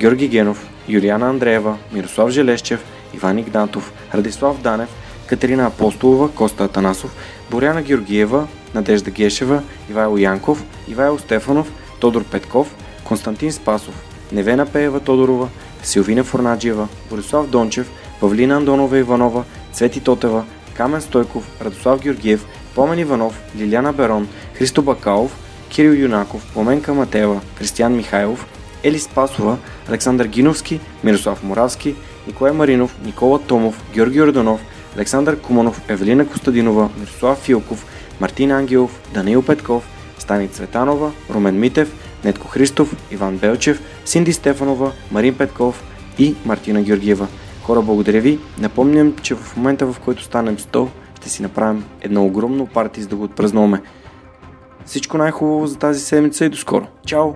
Георги Генов, Юлиана Андреева, Мирослав Желещев, Иван Игнатов, Радислав Данев, Катерина Апостолова, Коста Атанасов, Боряна Георгиева, Надежда Гешева, Ивайло Янков, Ивайло Стефанов, Тодор Петков, Константин Спасов, Невена Пеева Тодорова, Силвина Форнаджиева, Борислав Дончев, Павлина Андонова Иванова, Цвети Тотева, Камен Стойков, Радослав Георгиев, Помен Иванов, Лиляна Берон, Христо Бакалов, Кирил Юнаков, Поменка Матева, Кристиян Михайлов, Ели Спасова, Александър Гиновски, Мирослав Моравски, Николай Маринов, Никола Томов, Георги Орданов, Александър Куманов, Евелина Костадинова, Мирослав Филков, Мартин Ангелов, Даниил Петков, Стани Цветанова, Румен Митев, Нетко Христов, Иван Белчев, Синди Стефанова, Марин Петков и Мартина Георгиева. Хора, благодаря ви. Напомням, че в момента в който станем 100, ще си направим едно огромно парти, за да го отпразнуваме. Всичко най-хубаво за тази седмица и до скоро. Чао!